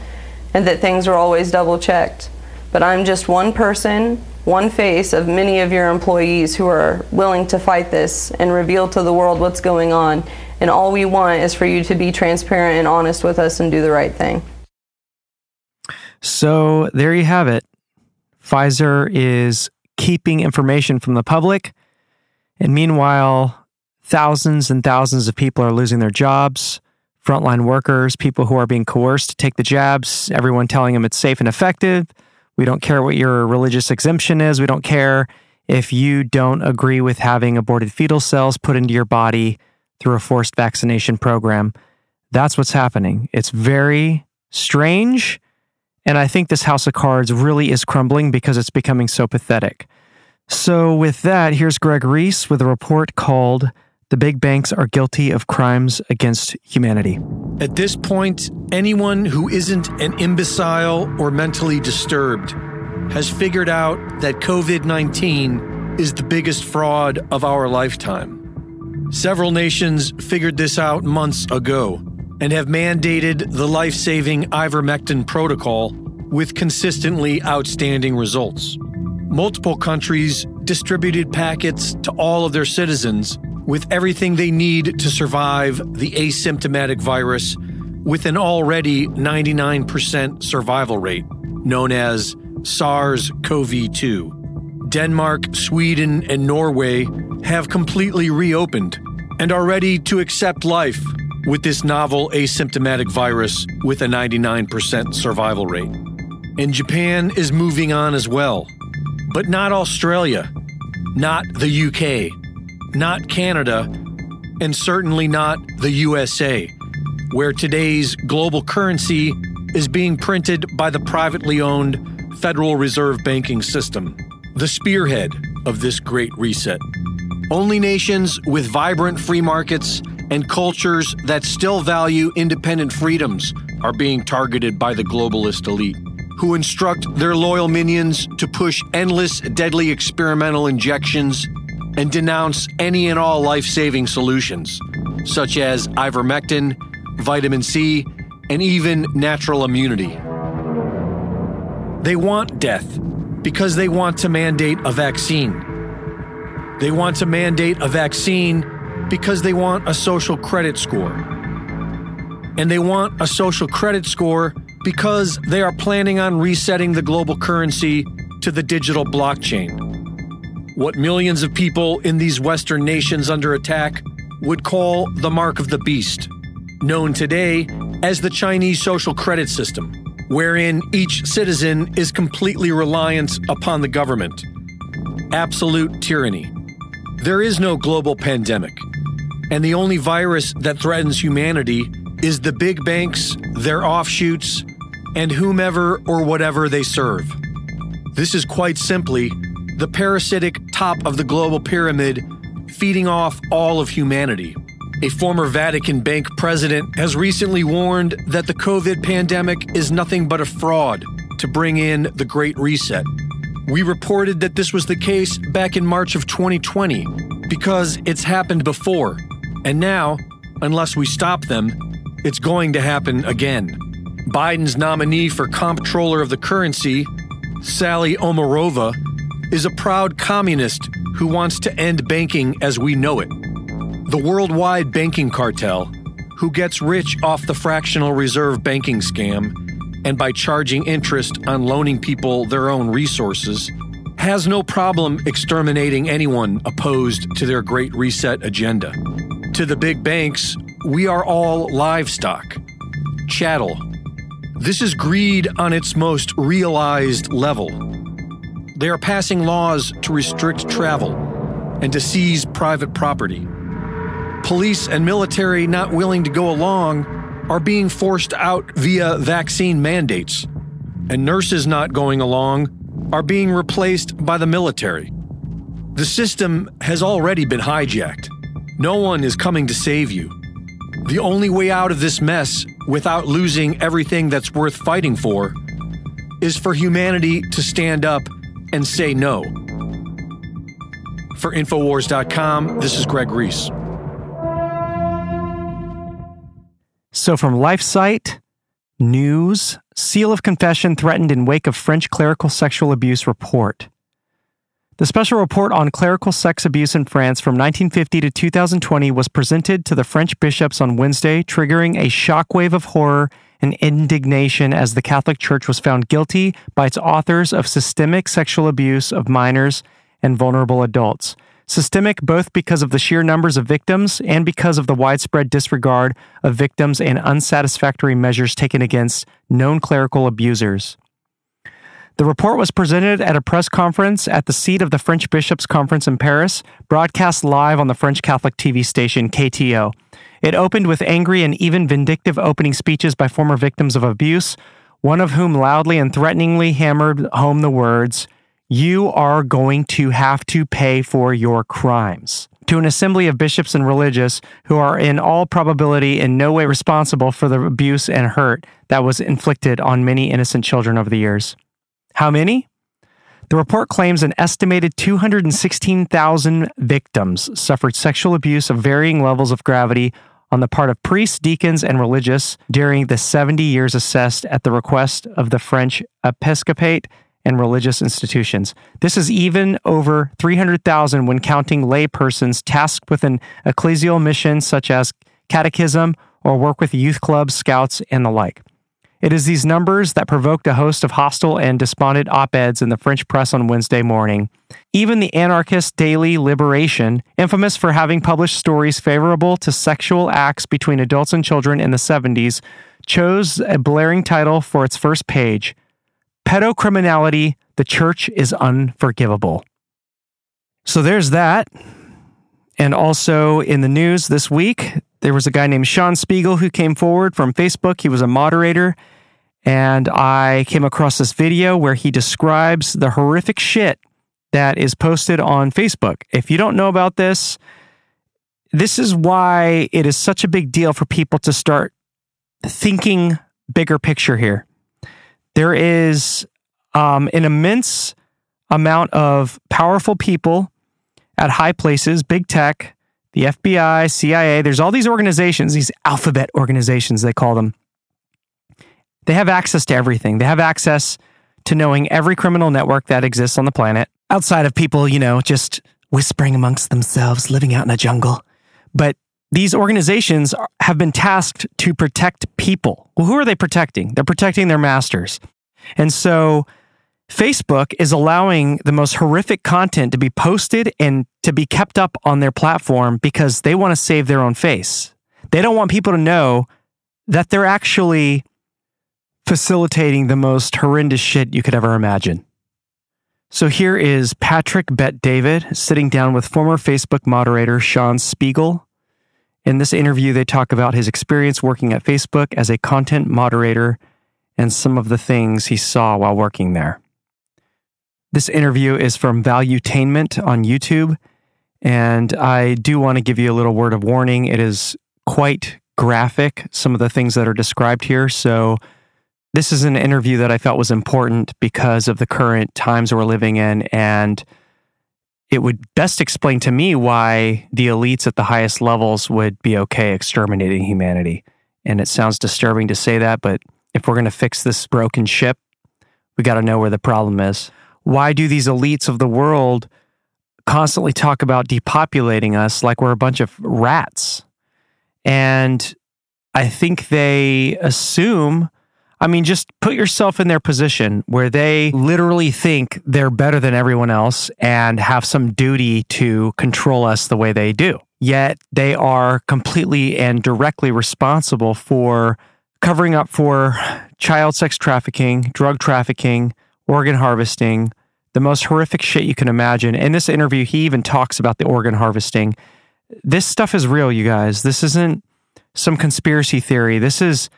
and that things are always double checked. But I'm just one person, one face of many of your employees who are willing to fight this and reveal to the world what's going on. And all we want is for you to be transparent and honest with us and do the right thing. So there you have it. Pfizer is keeping information from the public. And meanwhile, thousands and thousands of people are losing their jobs. Frontline workers, people who are being coerced to take the jabs, everyone telling them it's safe and effective. We don't care what your religious exemption is. We don't care if you don't agree with having aborted fetal cells put into your body through a forced vaccination program. That's what's happening. It's very strange. And I think this house of cards really is crumbling because it's becoming so pathetic. So, with that, here's Greg Reese with a report called The Big Banks Are Guilty of Crimes Against Humanity. At this point, anyone who isn't an imbecile or mentally disturbed has figured out that COVID 19 is the biggest fraud of our lifetime. Several nations figured this out months ago and have mandated the life saving ivermectin protocol with consistently outstanding results. Multiple countries distributed packets to all of their citizens with everything they need to survive the asymptomatic virus with an already 99% survival rate, known as SARS CoV 2. Denmark, Sweden, and Norway have completely reopened and are ready to accept life with this novel asymptomatic virus with a 99% survival rate. And Japan is moving on as well. But not Australia, not the UK, not Canada, and certainly not the USA, where today's global currency is being printed by the privately owned Federal Reserve banking system, the spearhead of this great reset. Only nations with vibrant free markets and cultures that still value independent freedoms are being targeted by the globalist elite, who instruct their loyal minions to push endless deadly experimental injections and denounce any and all life saving solutions, such as ivermectin, vitamin C, and even natural immunity. They want death because they want to mandate a vaccine. They want to mandate a vaccine because they want a social credit score. And they want a social credit score because they are planning on resetting the global currency to the digital blockchain. What millions of people in these Western nations under attack would call the mark of the beast, known today as the Chinese social credit system, wherein each citizen is completely reliant upon the government. Absolute tyranny. There is no global pandemic, and the only virus that threatens humanity is the big banks, their offshoots, and whomever or whatever they serve. This is quite simply the parasitic top of the global pyramid feeding off all of humanity. A former Vatican Bank president has recently warned that the COVID pandemic is nothing but a fraud to bring in the Great Reset. We reported that this was the case back in March of 2020 because it's happened before. And now, unless we stop them, it's going to happen again. Biden's nominee for comptroller of the currency, Sally Omarova, is a proud communist who wants to end banking as we know it. The worldwide banking cartel, who gets rich off the fractional reserve banking scam and by charging interest on loaning people their own resources, has no problem exterminating anyone opposed to their Great Reset agenda. To the big banks, we are all livestock, chattel. This is greed on its most realized level. They are passing laws to restrict travel and to seize private property. Police and military not willing to go along are being forced out via vaccine mandates, and nurses not going along are being replaced by the military. The system has already been hijacked. No one is coming to save you. The only way out of this mess without losing everything that's worth fighting for is for humanity to stand up and say no. For Infowars.com, this is Greg Reese. So from LifeSite, News, Seal of Confession threatened in wake of French clerical sexual abuse report. The special report on clerical sex abuse in France from 1950 to 2020 was presented to the French bishops on Wednesday, triggering a shockwave of horror and indignation as the Catholic Church was found guilty by its authors of systemic sexual abuse of minors and vulnerable adults. Systemic both because of the sheer numbers of victims and because of the widespread disregard of victims and unsatisfactory measures taken against known clerical abusers. The report was presented at a press conference at the seat of the French Bishops' Conference in Paris, broadcast live on the French Catholic TV station KTO. It opened with angry and even vindictive opening speeches by former victims of abuse, one of whom loudly and threateningly hammered home the words, You are going to have to pay for your crimes. To an assembly of bishops and religious who are in all probability in no way responsible for the abuse and hurt that was inflicted on many innocent children over the years. How many? The report claims an estimated 216,000 victims suffered sexual abuse of varying levels of gravity on the part of priests, deacons, and religious during the 70 years assessed at the request of the French episcopate and religious institutions. This is even over 300,000 when counting laypersons tasked with an ecclesial mission such as catechism or work with youth clubs, scouts, and the like. It is these numbers that provoked a host of hostile and despondent op eds in the French press on Wednesday morning. Even the anarchist Daily Liberation, infamous for having published stories favorable to sexual acts between adults and children in the 70s, chose a blaring title for its first page Pedocriminality, the Church is Unforgivable. So there's that. And also in the news this week, there was a guy named Sean Speagle who came forward from Facebook. He was a moderator. And I came across this video where he describes the horrific shit that is posted on Facebook. If you don't know about this, this is why it is such a big deal for people to start thinking bigger picture here. There is um, an immense amount of powerful people at high places, big tech, the FBI, CIA, there's all these organizations, these alphabet organizations, they call them. They have access to everything. They have access to knowing every criminal network that exists on the planet outside of people, you know, just whispering amongst themselves, living out in a jungle. But these organizations have been tasked to protect people. Well, who are they protecting? They're protecting their masters. And so Facebook is allowing the most horrific content to be posted and to be kept up on their platform because they want to save their own face. They don't want people to know that they're actually facilitating the most horrendous shit you could ever imagine. So here is Patrick Bet David sitting down with former Facebook moderator Sean Speagle. In this interview, they talk about his experience working at Facebook as a content moderator and some of the things he saw while working there. This interview is from Valuetainment on YouTube. And I do want to give you a little word of warning. It is quite graphic, some of the things that are described here. So, this is an interview that I felt was important because of the current times we're living in. And it would best explain to me why the elites at the highest levels would be okay exterminating humanity. And it sounds disturbing to say that, but if we're going to fix this broken ship, we got to know where the problem is why do these elites of the world constantly talk about depopulating us like we're a bunch of rats? And I think they assume, I mean, just put yourself in their position where they literally think they're better than everyone else and have some duty to control us the way they do. Yet they are completely and directly responsible for covering up for child sex trafficking, drug trafficking, organ harvesting, the most horrific shit you can imagine. In this interview, he even talks about the organ harvesting. This stuff is real, you guys. This isn't some conspiracy theory. This is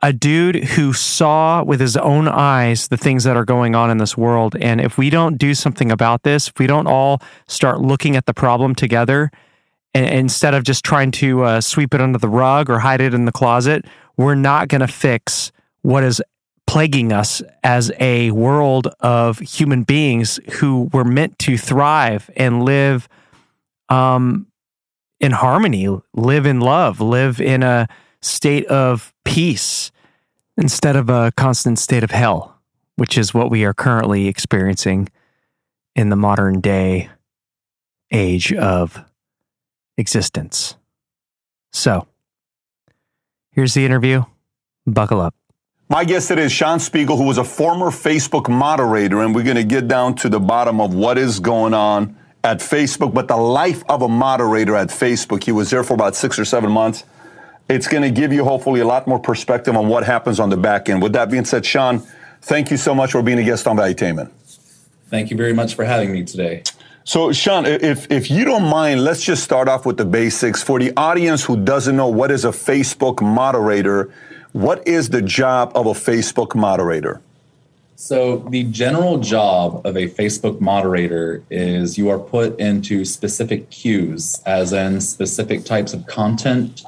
a dude who saw with his own eyes the things that are going on in this world. And if we don't do something about this, if we don't all start looking at the problem together, and instead of just trying to uh, sweep it under the rug or hide it in the closet, we're not going to fix what is plaguing us as a world of human beings who were meant to thrive and live um, in harmony, live in love, live in a state of peace instead of a constant state of hell, which is what we are currently experiencing in the modern day age of existence. So, here's the interview. Buckle up. My guest today is Shawn Speagle, who was a former Facebook moderator, and we're going to get down to the bottom of what is going on at Facebook, but the life of a moderator at Facebook. He was there for about six or seven months. It's going to give you hopefully a lot more perspective on what happens on the back end. With that being said, Sean, thank you so much for being a guest on Valuetainment. Thank you very much for having me today. So, Sean, if, if you don't mind, let's just start off with the basics. For the audience who doesn't know what is a Facebook moderator, what is the job of a Facebook moderator? So, the general job of a Facebook moderator is you are put into specific queues, as in specific types of content.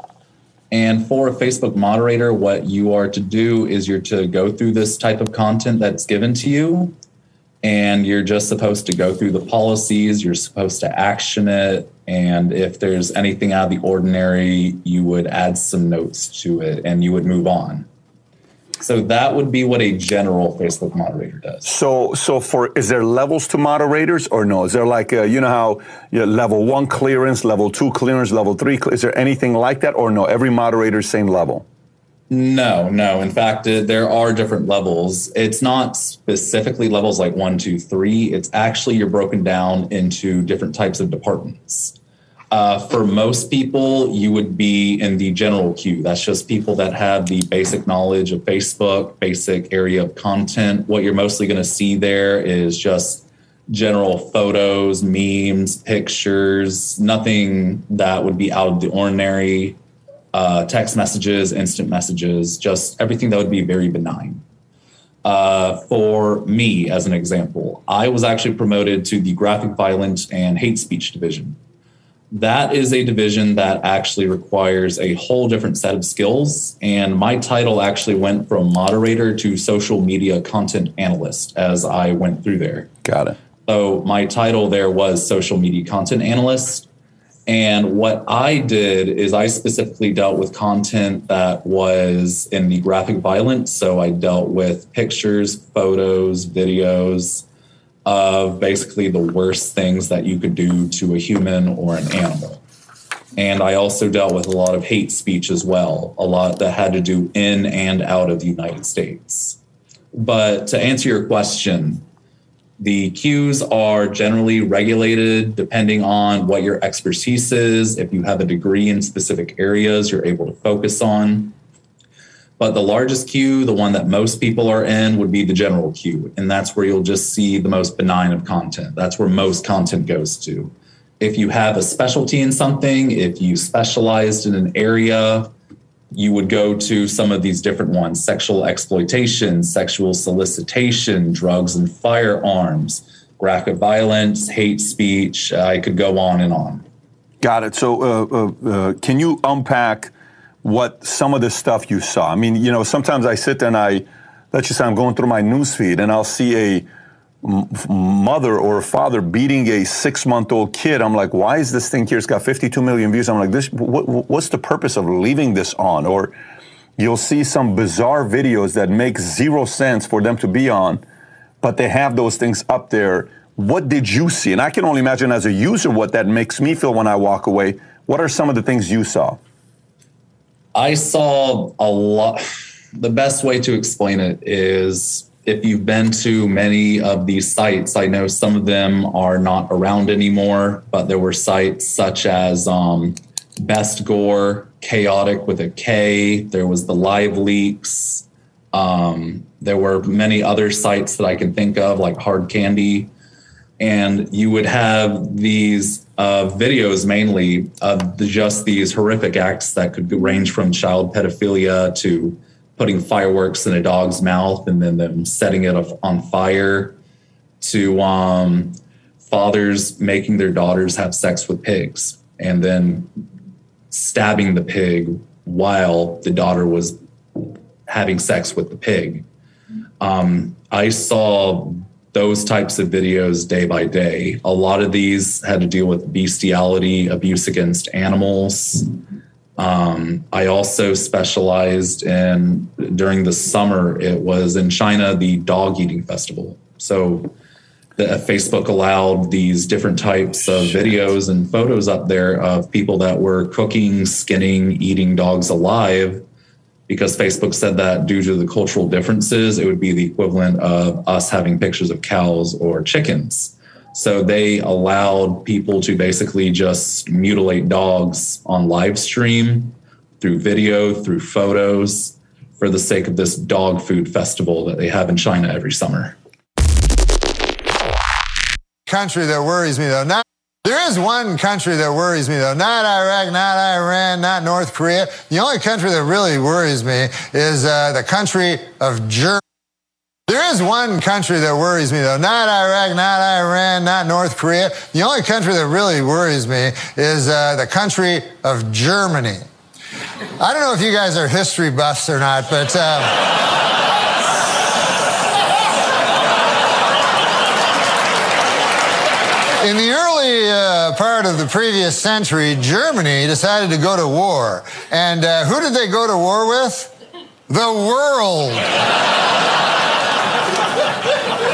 And for a Facebook moderator, what you are to do is you're to go through this type of content that's given to you and you're just supposed to go through the policies you're supposed to action it and if there's anything out of the ordinary you would add some notes to it and you would move on So that would be what a general Facebook moderator does. So, so for is there levels to moderators or no? Is there like a, you know how you know, level one clearance, level two clearance, level three? Is there anything like that or no? Every moderator same level. No, no. In fact, it, there are different levels. It's not specifically levels like one, two, three. It's actually you're broken down into different types of departments. Uh, for most people, you would be in the general queue. That's just people that have the basic knowledge of Facebook, basic area of content. What you're mostly going to see there is just general photos, memes, pictures, nothing that would be out of the ordinary uh, text messages, instant messages, just everything that would be very benign. Uh, for me, as an example, I was actually promoted to the graphic violence and hate speech division. That is a division that actually requires a whole different set of skills. And my title actually went from moderator to social media content analyst as I went through there. Got it. So my title there was social media content analyst. And what I did is I specifically dealt with content that was in the graphic violence. So I dealt with pictures, photos, videos of basically the worst things that you could do to a human or an animal. And I also dealt with a lot of hate speech as well, a lot that had to do in and out of the United States. But to answer your question, the queues are generally regulated depending on what your expertise is. If you have a degree in specific areas, you're able to focus on. But the largest queue, the one that most people are in, would be the general queue. And that's where you'll just see the most benign of content. That's where most content goes to. If you have a specialty in something, if you specialized in an area, you would go to some of these different ones sexual exploitation, sexual solicitation, drugs and firearms, graphic violence, hate speech. Uh, I could go on and on. Got it. So, uh, uh, uh, can you unpack what some of the stuff you saw? I mean, you know, sometimes I sit and I, let's just say I'm going through my newsfeed and I'll see a mother or a father beating a six month old kid. I'm like, why is this thing here? It's got 52 million views. I'm like, this. What, what's the purpose of leaving this on? Or you'll see some bizarre videos that make zero sense for them to be on, but they have those things up there. What did you see? And I can only imagine as a user what that makes me feel when I walk away. What are some of the things you saw? I saw a lot. The best way to explain it is if you've been to many of these sites, I know some of them are not around anymore, but there were sites such as um, Best Gore, Kaotic with a K. There was the Live Leaks. Um, there were many other sites that I can think of, like Hard Candy. And you would have these uh, videos mainly of the, just these horrific acts that could range from child pedophilia to putting fireworks in a dog's mouth and then them setting it on fire to um, fathers making their daughters have sex with pigs and then stabbing the pig while the daughter was having sex with the pig. Um, I saw those types of videos day by day. A lot of these had to deal with bestiality, abuse against animals, um, I also specialized in during the summer. It was in China, the dog eating festival. So, the, Facebook allowed these different types of videos and photos up there of people that were cooking, skinning, eating dogs alive. Because Facebook said that due to the cultural differences, it would be the equivalent of us having pictures of cows or chickens. So they allowed people to basically just mutilate dogs on live stream through video, through photos, for the sake of this dog food festival that they have in China every summer. Country that worries me though, not there is one country that worries me though, not Iraq, not Iran, not North Korea. The only country that really worries me is uh, the country of Germany. There is one country that worries me though, not Iraq, not Iran, not North Korea. The only country that really worries me is uh, the country of Germany. I don't know if you guys are history buffs or not, but. Uh, In the early uh, part of the previous century, Germany decided to go to war. And uh, who did they go to war with? the world.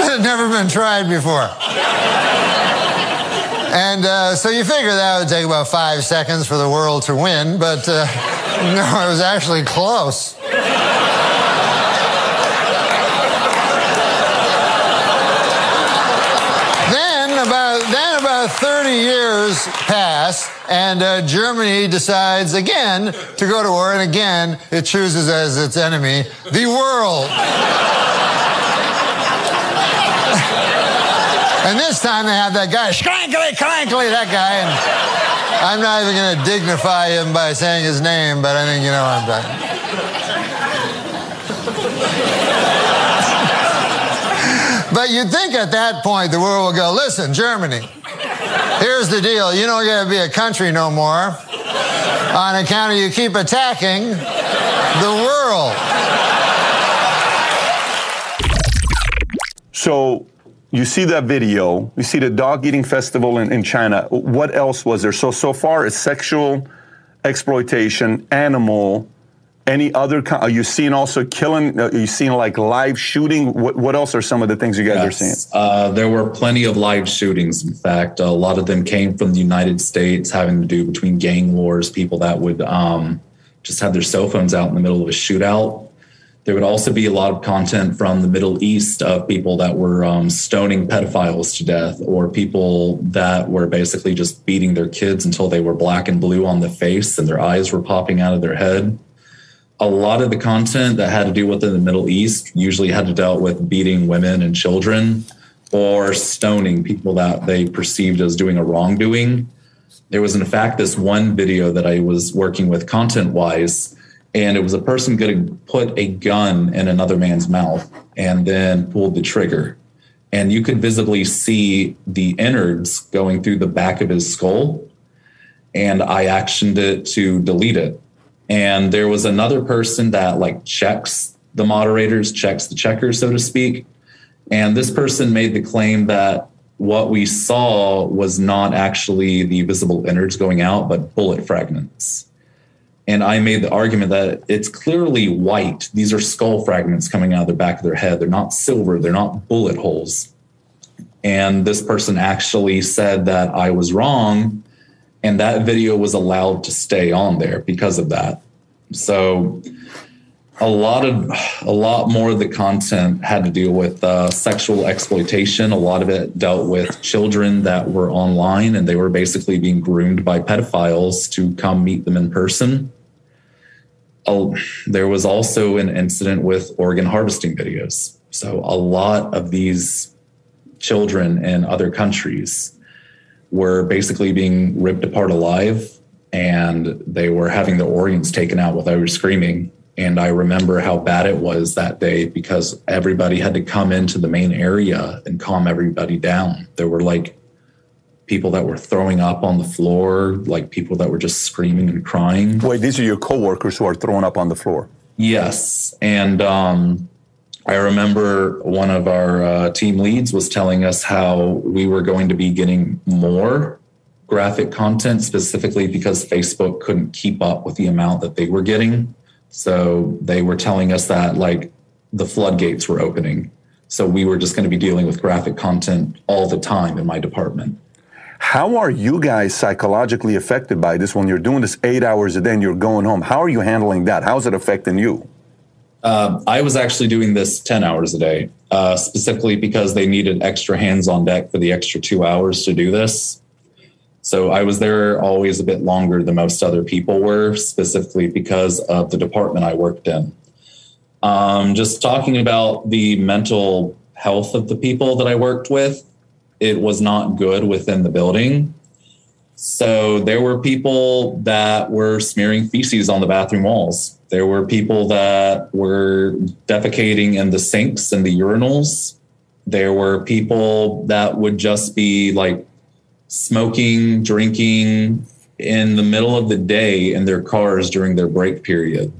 It had never been tried before. And uh, so you figure that would take about five seconds for the world to win, but uh, no, it was actually close. then about then about 30 years pass, and uh, Germany decides again to go to war, and again it chooses as its enemy the world. And this time they have that guy, Schrankly, Crankly, that guy. And I'm not even going to dignify him by saying his name, but I think you know what I'm talking. but you'd think at that point the world will go, listen, Germany, here's the deal. You don't get to be a country no more on account of you keep attacking the world. So you see that video, you see the dog eating festival in, in China. What else was there? So, so far it's sexual exploitation, animal, any other, kind are you seeing also killing, are you seeing like live shooting? What, what else are some of the things you guys yes. are seeing? Uh, there were plenty of live shootings. In fact, a lot of them came from the United States having to do between gang wars, people that would um, just have their cell phones out in the middle of a shootout there would also be a lot of content from the Middle East of people that were um, stoning pedophiles to death, or people that were basically just beating their kids until they were black and blue on the face and their eyes were popping out of their head. A lot of the content that had to do with the Middle East usually had to deal with beating women and children or stoning people that they perceived as doing a wrongdoing. There was, in fact, this one video that I was working with content wise and it was a person going to put a gun in another man's mouth and then pulled the trigger. And you could visibly see the innards going through the back of his skull. And i actioned it to delete it. And there was another person that like checks the moderators checks the checkers so to speak. And this person made the claim that what we saw was not actually the visible innards going out but bullet fragments and I made the argument that it's clearly white. These are skull fragments coming out of the back of their head. They're not silver, they're not bullet holes. And this person actually said that I was wrong. And that video was allowed to stay on there because of that. So a lot of a lot more of the content had to deal with uh, sexual exploitation. A lot of it dealt with children that were online and they were basically being groomed by pedophiles to come meet them in person Oh, there was also an incident with organ harvesting videos. So a lot of these children in other countries were basically being ripped apart alive and they were having their organs taken out while they were screaming. And I remember how bad it was that day because everybody had to come into the main area and calm everybody down. There were like people that were throwing up on the floor, like people that were just screaming and crying. Wait, these are your coworkers who are throwing up on the floor? Yes. And um, I remember one of our uh, team leads was telling us how we were going to be getting more graphic content specifically because Facebook couldn't keep up with the amount that they were getting. So they were telling us that like the floodgates were opening. So we were just going to be dealing with graphic content all the time in my department. How are you guys psychologically affected by this when you're doing this eight hours a day and you're going home? How are you handling that? How's it affecting you? Uh, I was actually doing this 10 hours a day, uh, specifically because they needed extra hands on deck for the extra two hours to do this. So I was there always a bit longer than most other people were, specifically because of the department I worked in. Um, just talking about the mental health of the people that I worked with, it was not good within the building. So there were people that were smearing feces on the bathroom walls. There were people that were defecating in the sinks and the urinals. There were people that would just be like smoking, drinking in the middle of the day in their cars during their break period.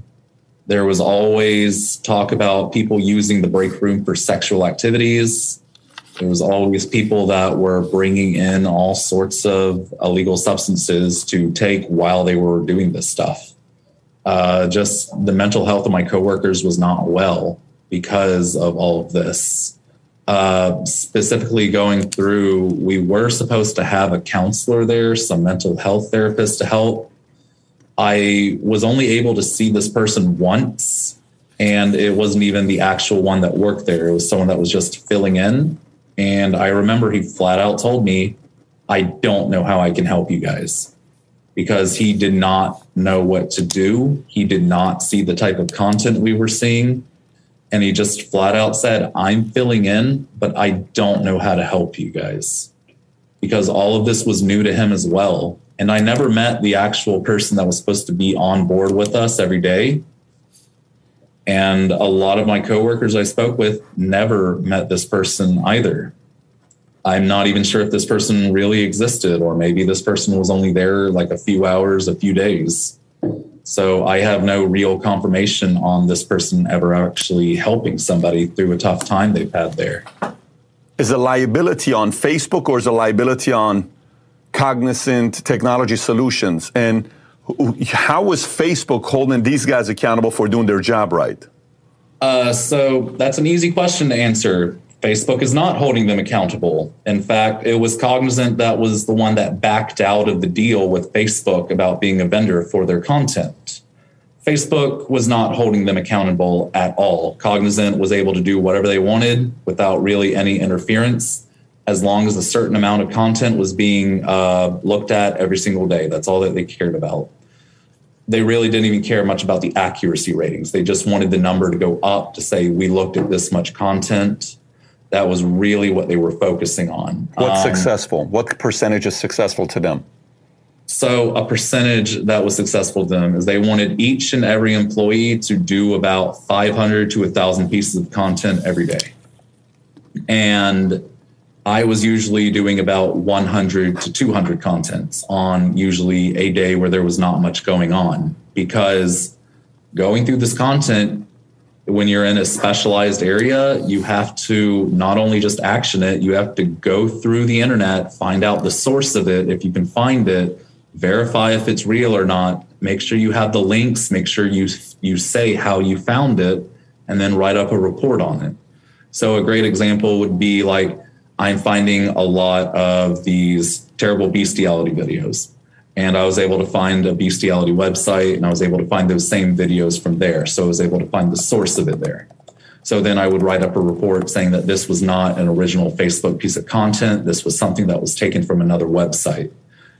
There was always talk about people using the break room for sexual activities. There was always people that were bringing in all sorts of illegal substances to take while they were doing this stuff. Uh, just the mental health of my coworkers was not well because of all of this. Uh, specifically, going through, we were supposed to have a counselor there, some mental health therapist to help. I was only able to see this person once, and it wasn't even the actual one that worked there. It was someone that was just filling in. And I remember he flat out told me, I don't know how I can help you guys because he did not know what to do. He did not see the type of content we were seeing. And he just flat out said, I'm filling in, but I don't know how to help you guys because all of this was new to him as well. And I never met the actual person that was supposed to be on board with us every day. And a lot of my coworkers I spoke with never met this person either. I'm not even sure if this person really existed, or maybe this person was only there like a few hours, a few days. So I have no real confirmation on this person ever actually helping somebody through a tough time they've had there. Is a liability on Facebook or is the liability on Cognizant Technology Solutions? And how is Facebook holding these guys accountable for doing their job right? Uh, so that's an easy question to answer. Facebook is not holding them accountable. In fact, it was Cognizant that was the one that backed out of the deal with Facebook about being a vendor for their content. Facebook was not holding them accountable at all. Cognizant was able to do whatever they wanted without really any interference, as long as a certain amount of content was being uh, looked at every single day. That's all that they cared about. They really didn't even care much about the accuracy ratings. They just wanted the number to go up to say, we looked at this much content that was really what they were focusing on. What's um, successful? What percentage is successful to them? So, a percentage that was successful to them is they wanted each and every employee to do about 500 to 1,000 pieces of content every day. And I was usually doing about 100 to 200 contents on usually a day where there was not much going on because going through this content, when you're in a specialized area, you have to not only just action it, you have to go through the internet, find out the source of it if you can find it, verify if it's real or not, make sure you have the links, make sure you you say how you found it and then write up a report on it. So a great example would be like I'm finding a lot of these terrible bestiality videos and I was able to find a bestiality website and I was able to find those same videos from there. So I was able to find the source of it there. So then I would write up a report saying that this was not an original Facebook piece of content. This was something that was taken from another website.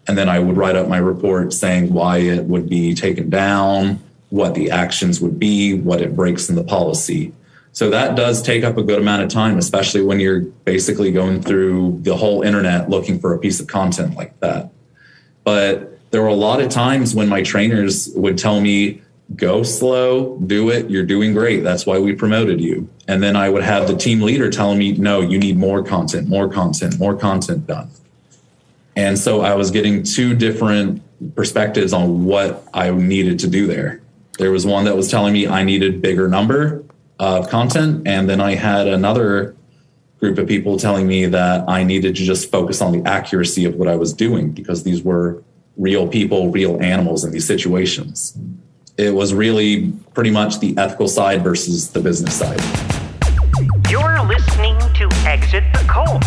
And then I would write up my report saying why it would be taken down, what the actions would be, what it breaks in the policy. So that does take up a good amount of time, especially when you're basically going through the whole internet looking for a piece of content like that. But there were a lot of times when my trainers would tell me, go slow, do it, you're doing great. That's why we promoted you. And then I would have the team leader telling me, no, you need more content, more content, more content done. And so I was getting two different perspectives on what I needed to do there. There was one that was telling me I needed bigger number of content. And then I had another group of people telling me that I needed to just focus on the accuracy of what I was doing because these were real people, real animals in these situations. It was really pretty much the ethical side versus the business side. You're listening to Exit the Cult,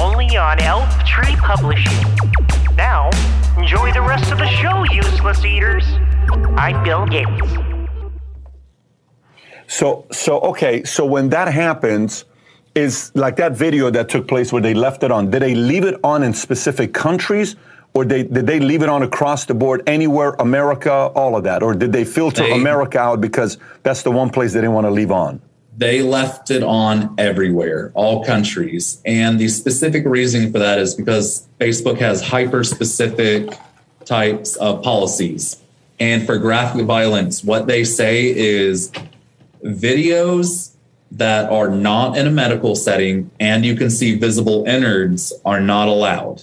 only on Elf Tree Publishing. Now, enjoy the rest of the show, useless eaters. I'm Bill Gates. So, so okay. So when that happens, is like that video that took place where they left it on. Did they leave it on in specific countries? Or they, did they leave it on across the board, anywhere, America, all of that? Or did they filter they, America out because that's the one place they didn't want to leave on? They left it on everywhere, all countries. And the specific reason for that is because Facebook has hyper specific types of policies. And for graphic violence, what they say is videos that are not in a medical setting and you can see visible innards are not allowed.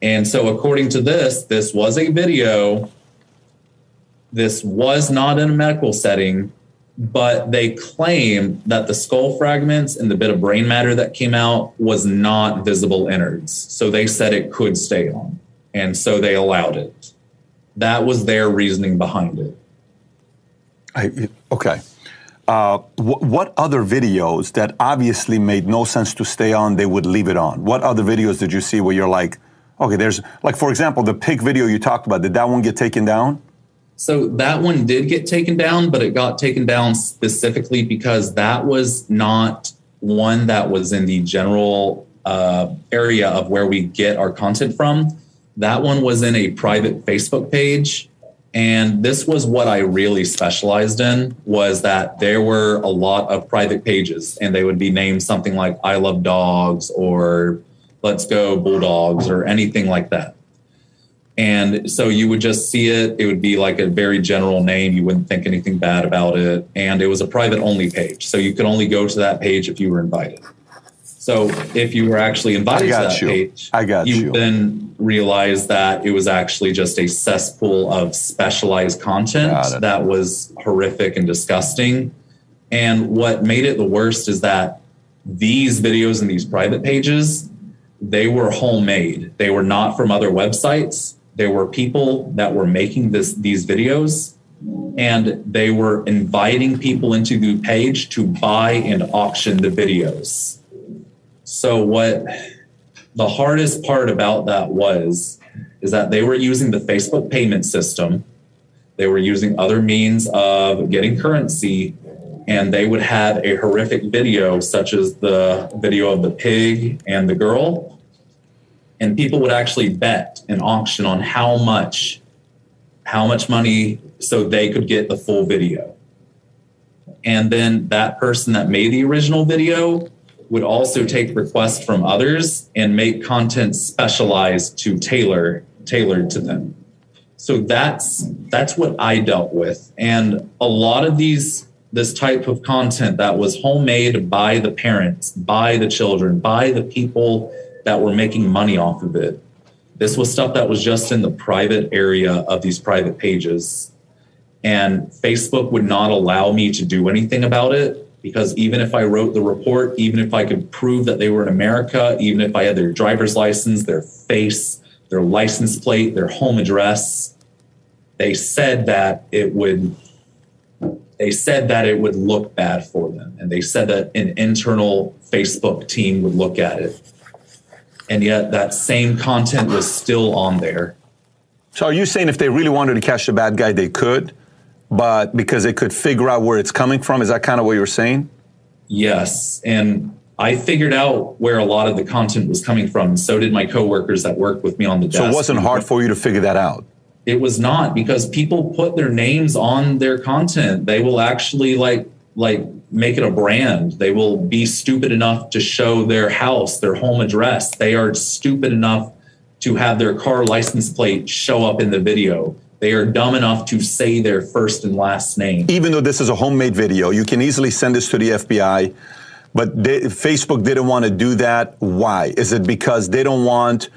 And so, according to this, this was a video. This was not in a medical setting, but they claim that the skull fragments and the bit of brain matter that came out was not visible innards. So they said it could stay on. And so they allowed it. That was their reasoning behind it. I, okay. Uh, wh- what other videos that obviously made no sense to stay on, they would leave it on? What other videos did you see where you're like, okay, there's, like, for example, the pig video you talked about, did that one get taken down? So that one did get taken down, but it got taken down specifically because that was not one that was in the general uh, area of where we get our content from. That one was in a private Facebook page. And this was what I really specialized in was that there were a lot of private pages and they would be named something like I love dogs or let's go bulldogs or anything like that. And so you would just see it. It would be like a very general name. You wouldn't think anything bad about it. And it was a private only page. So you could only go to that page if you were invited. So if you were actually invited to that you. page, I got you, you. then realize that it was actually just a cesspool of specialized content that was horrific and disgusting. And what made it the worst is that these videos and these private pages, they were homemade. They were not from other websites. There were people that were making this these videos and they were inviting people into the page to buy and auction the videos. So what the hardest part about that was is that they were using the Facebook payment system. They were using other means of getting currency and they would have a horrific video such as the video of the pig and the girl and people would actually bet an auction on how much how much money so they could get the full video and then that person that made the original video would also take requests from others and make content specialized to tailor tailored to them. So that's that's what i dealt with. And a lot of these this type of content that was homemade by the parents by the children by the people that were making money off of it this was stuff that was just in the private area of these private pages. And facebook would not allow me to do anything about it because even if I wrote the report, even if I could prove that they were in America, even if I had their driver's license, their face, their license plate, their home address, they said that it would they said that it would look bad for them and they said that an internal Facebook team would look at it. And yet that same content was still on there. So are you saying if they really wanted to catch the bad guy, they could? But because they could figure out where it's coming from. Is that kind of what you were saying? Yes. And I figured out where a lot of the content was coming from. So did my coworkers that worked with me on the desk. So it wasn't hard for you to figure that out? It was not because people put their names on their content. They will actually like like make it a brand. They will be stupid enough to show their house, their home address. They are stupid enough to have their car license plate show up in the video. They are dumb enough to say their first and last name. Even though this is a homemade video, you can easily send this to the FBI. But they, Facebook didn't want to do that. Why? Is it because they don't want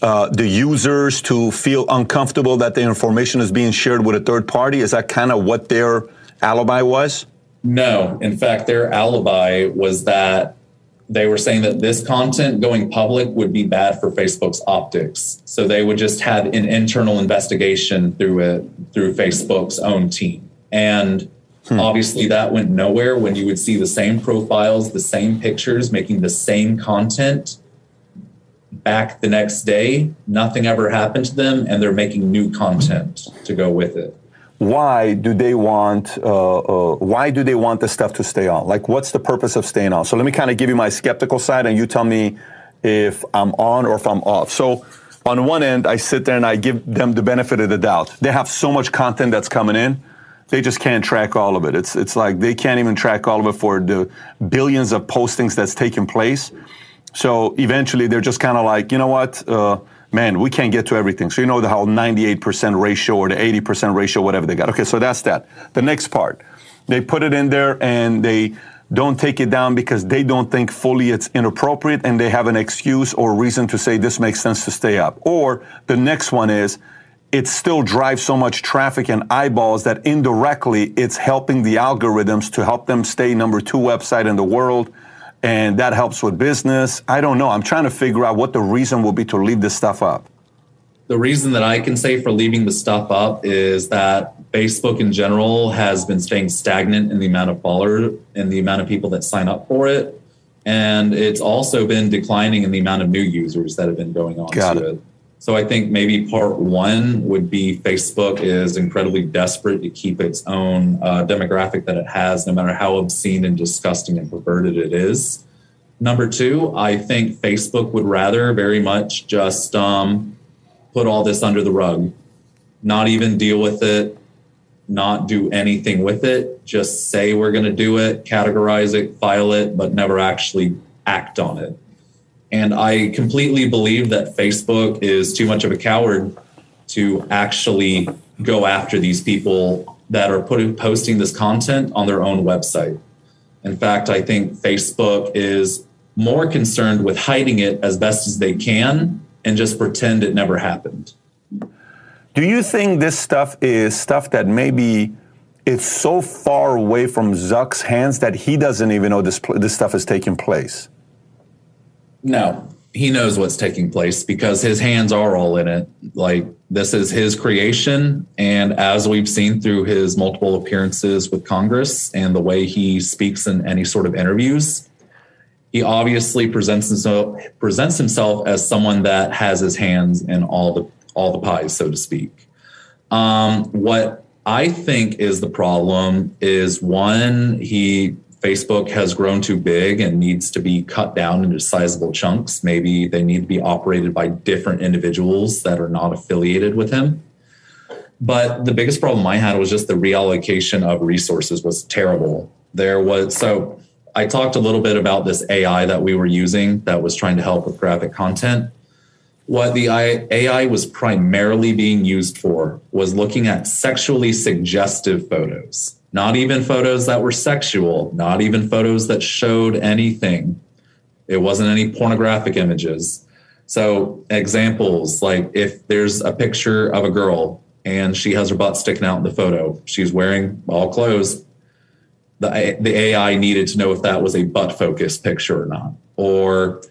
uh, the users to feel uncomfortable that their information is being shared with a third party? Is that kind of what their alibi was? No. In fact, their alibi was that they were saying that this content going public would be bad for Facebook's optics. So they would just have an internal investigation through it through Facebook's own team. And hmm. obviously that went nowhere when you would see the same profiles, the same pictures, making the same content back the next day. Nothing ever happened to them and they're making new content to go with it why do they want uh, uh, why do they want the stuff to stay on? Like what's the purpose of staying on? So let me kind of give you my skeptical side and you tell me if i'm on or if i'm off. So on one end i sit there and i give them the benefit of the doubt. They have so much content that's coming in they just can't track all of it. It's, it's like they can't even track all of it for the billions of postings that's taking place. So eventually they're just kind of like you know what? Uh, man, we can't get to everything. So you know the whole 98% ratio or the 80% ratio, whatever they got. Okay, so that's that. The next part, they put it in there and they don't take it down because they don't think fully it's inappropriate and they have an excuse or reason to say this makes sense to stay up. Or the next one is, it still drives so much traffic and eyeballs that indirectly it's helping the algorithms to help them stay number two website in the world and that helps with business. I don't know. I'm trying to figure out what the reason will be to leave this stuff up. The reason that I can say for leaving the stuff up is that Facebook in general has been staying stagnant in the amount of followers and the amount of people that sign up for it. And it's also been declining in the amount of new users that have been going on Got to it. it. So I think maybe part one would be Facebook is incredibly desperate to keep its own uh, demographic that it has, no matter how obscene and disgusting and perverted it is. Number two, I think Facebook would rather very much just um, put all this under the rug, not even deal with it, not do anything with it, just say we're going to do it, categorize it, file it, but never actually act on it. And I completely believe that Facebook is too much of a coward to actually go after these people that are putting posting this content on their own website. In fact, I think Facebook is more concerned with hiding it as best as they can and just pretend it never happened. Do you think this stuff is stuff that maybe it's so far away from Zuck's hands that he doesn't even know this this stuff is taking place? No, he knows what's taking place because his hands are all in it. Like this is his creation. And as we've seen through his multiple appearances with Congress and the way he speaks in any sort of interviews, he obviously presents himself presents himself as someone that has his hands in all the all the pies, so to speak. Um, what I think is the problem is one, he Facebook has grown too big and needs to be cut down into sizable chunks. Maybe they need to be operated by different individuals that are not affiliated with him. But the biggest problem I had was just the reallocation of resources was terrible. There was so I talked a little bit about this AI that we were using that was trying to help with graphic content. What the AI was primarily being used for was looking at sexually suggestive photos, not even photos that were sexual, not even photos that showed anything. It wasn't any pornographic images. So, examples like if there's a picture of a girl and she has her butt sticking out in the photo, she's wearing all clothes, the, the AI needed to know if that was a butt focused picture or not. Or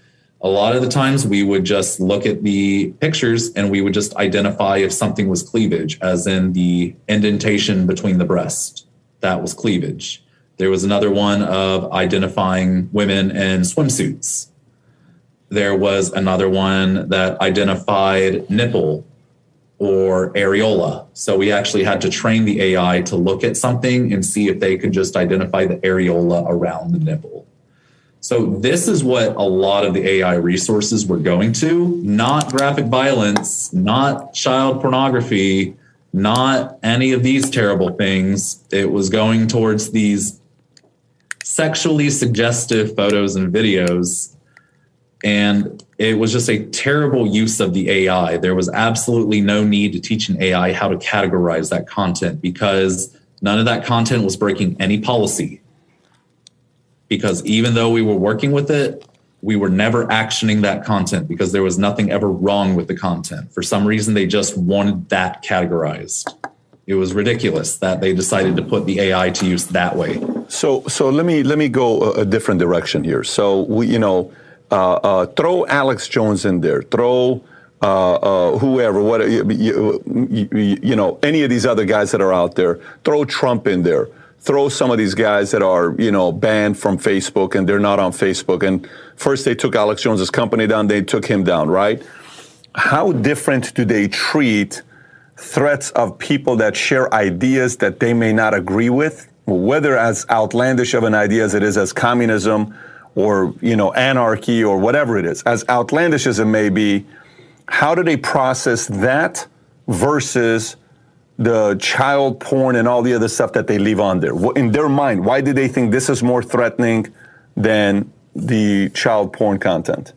a lot of the times we would just look at the pictures and we would just identify if something was cleavage, as in the indentation between the breast. That was cleavage. There was another one of identifying women in swimsuits. There was another one that identified nipple or areola. So we actually had to train the AI to look at something and see if they could just identify the areola around the nipple. So this is what a lot of the AI resources were going to, not graphic violence, not child pornography, not any of these terrible things. It was going towards these sexually suggestive photos and videos. And it was just a terrible use of the AI. There was absolutely no need to teach an AI how to categorize that content because none of that content was breaking any policy because even though we were working with it, we were never actioning that content because there was nothing ever wrong with the content. For some reason, they just wanted that categorized. It was ridiculous that they decided to put the AI to use that way. So, so let me let me go a, different direction here. So, we, you know, uh, uh, throw Alex Jones in there. Throw uh, uh, whoever, what you, you, you know, any of these other guys that are out there. Throw Trump in there. Throw some of these guys that are, you know, banned from Facebook and they're not on Facebook. And first they took Alex Jones's company down, they took him down, right? How different do they treat threats of people that share ideas that they may not agree with, whether as outlandish of an idea as it is as communism or, you know, anarchy or whatever it is, as outlandish as it may be, how do they process that versus the child porn and all the other stuff that they leave on there? In their mind, why do they think this is more threatening than the child porn content?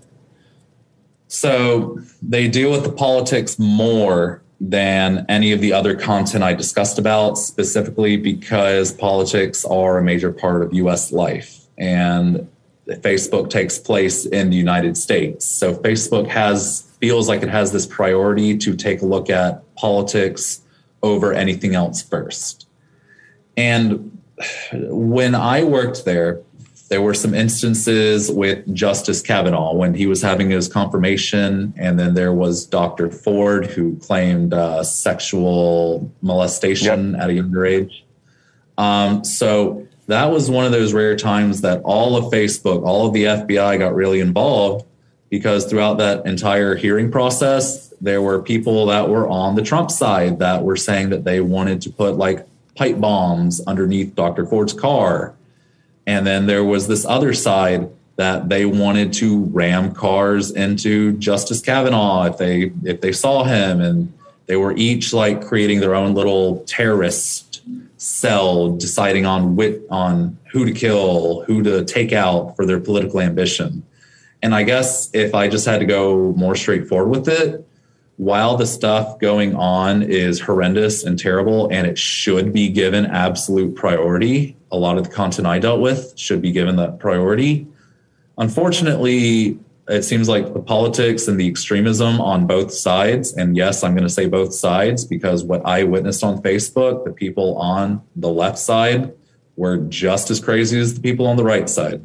So they deal with the politics more than any of the other content I discussed about, specifically because politics are a major part of US life. And Facebook takes place in the United States. So Facebook has feels like it has this priority to take a look at politics over anything else first. And when I worked there, there were some instances with Justice Kavanaugh when he was having his confirmation, and then there was Dr. Ford who claimed uh, sexual molestation at a younger age. Um, so that was one of those rare times that all of Facebook, all of the FBI got really involved because throughout that entire hearing process, there were people that were on the Trump side that were saying that they wanted to put like pipe bombs underneath Dr. Ford's car. And then there was this other side that they wanted to ram cars into Justice Kavanaugh if they if they saw him and they were each like creating their own little terrorist cell deciding on wit on who to kill, who to take out for their political ambition. And I guess if I just had to go more straightforward with it, while the stuff going on is horrendous and terrible and it should be given absolute priority, a lot of the content I dealt with should be given that priority. Unfortunately, it seems like the politics and the extremism on both sides, and yes, I'm going to say both sides because what I witnessed on Facebook, the people on the left side were just as crazy as the people on the right side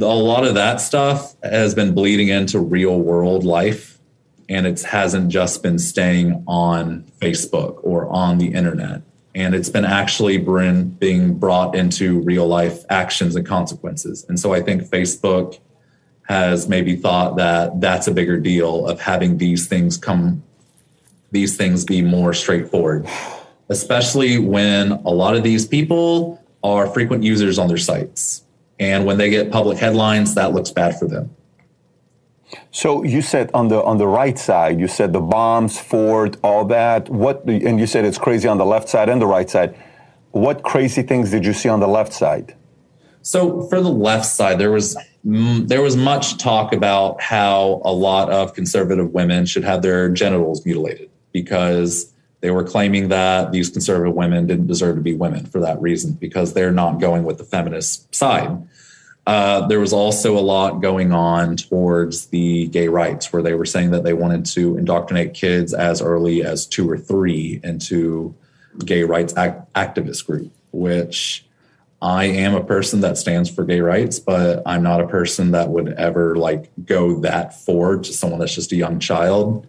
a lot of that stuff has been bleeding into real world life and it hasn't just been staying on facebook or on the internet. And it's been actually bring, being brought into real life actions and consequences. And so i think facebook has maybe thought that that's a bigger deal of having these things come these things be more straightforward especially when a lot of these people are frequent users on their sites. And when they get public headlines, that looks bad for them. So you said on the on the right side, you said the bombs, Ford, all that. What and you said it's crazy on the left side and the right side. What crazy things did you see on the left side? So for the left side, there was there was much talk about how a lot of conservative women should have their genitals mutilated because they were claiming that these conservative women didn't deserve to be women for that reason because they're not going with the feminist side. Uh, there was also a lot going on towards the gay rights, where they were saying that they wanted to indoctrinate kids as early as two or three into gay rights act- activist group. Which I am a person that stands for gay rights, but I'm not a person that would ever like go that forward to someone that's just a young child.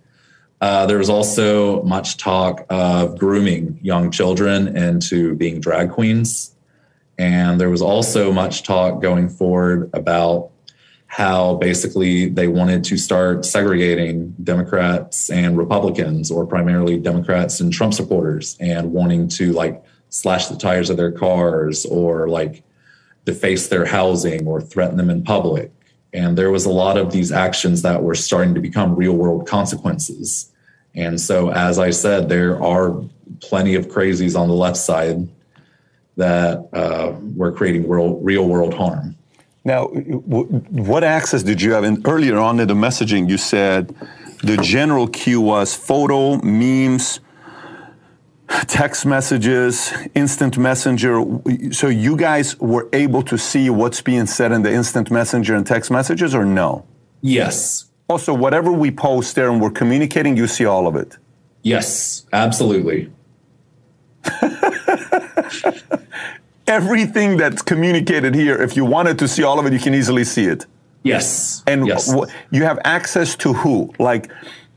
Uh, there was also much talk of grooming young children into being drag queens and there was also much talk going forward about how basically they wanted to start segregating Democrats and Republicans, or primarily Democrats and Trump supporters, and wanting to like slash the tires of their cars or like deface their housing or threaten them in public. And there was a lot of these actions that were starting to become real world consequences. And so, as I said, there are plenty of crazies on the left side that uh, were creating real, real world harm. Now, w- what access did you have? And earlier on in the messaging, you said the general queue was photo, memes, text messages, instant messenger. So you guys were able to see what's being said in the instant messenger and text messages, or no? Yes. Also, whatever we post there and we're communicating, you see all of it. Yes, absolutely. Everything that's communicated here, if you wanted to see all of it, you can easily see it. Yes. And yes. W- you have access to who? Like,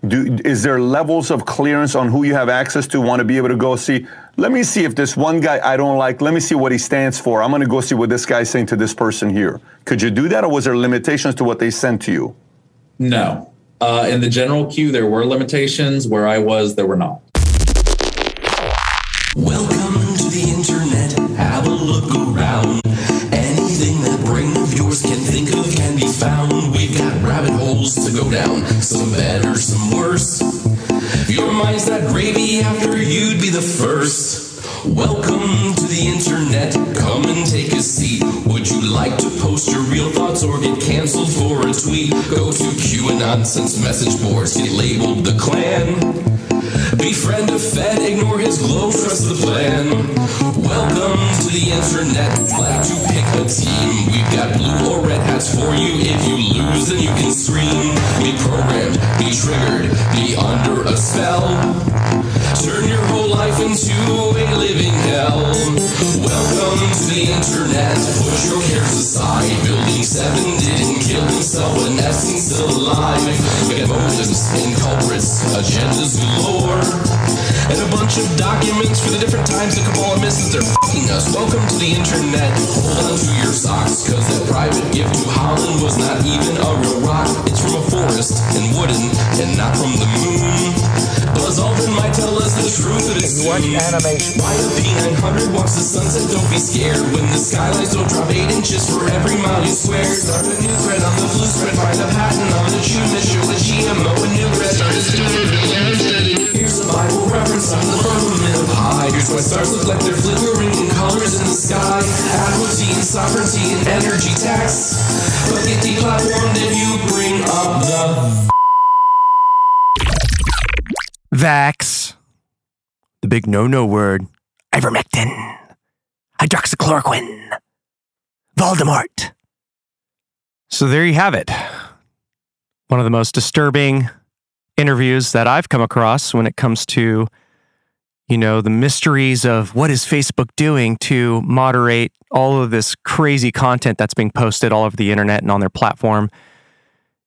do, is there levels of clearance on who you have access to? Want to be able to go see? Let me see if this one guy I don't like. Let me see what he stands for. I'm going to go see what this guy's saying to this person here. Could you do that, or was there limitations to what they sent to you? No. Uh, in the general queue, there were limitations. Where I was, there were not. Welcome go down. Some better, some worse. Your mind's that gravy after you'd be the first. Welcome to the internet. Come and take a seat. Would you like to post your real thoughts or get canceled for a tweet? Go to QAnonsense message boards. Get labeled the clan. Befriend a Fed, ignore his glow, trust the plan. Truth of it soon. Watch animation. Why a P900 walks the sunset? Don't be scared when the skylines don't drop eight inches for every mile you swear. Start a new thread on the flu spread. Find a patent on the tune that show a GMO and new bread. Start a stupid Here's a Bible reference on the firmament of high. Here's why stars look like they're flickering in colors in the sky. Equity and sovereignty and energy tax. But get deplatformed if you bring up the Vax. Big no no word. Ivermectin. Hydroxychloroquine. Voldemort. So there you have it. One of the most disturbing interviews that I've come across when it comes to, you know, the mysteries of what is Facebook doing to moderate all of this crazy content that's being posted all over the internet and on their platform.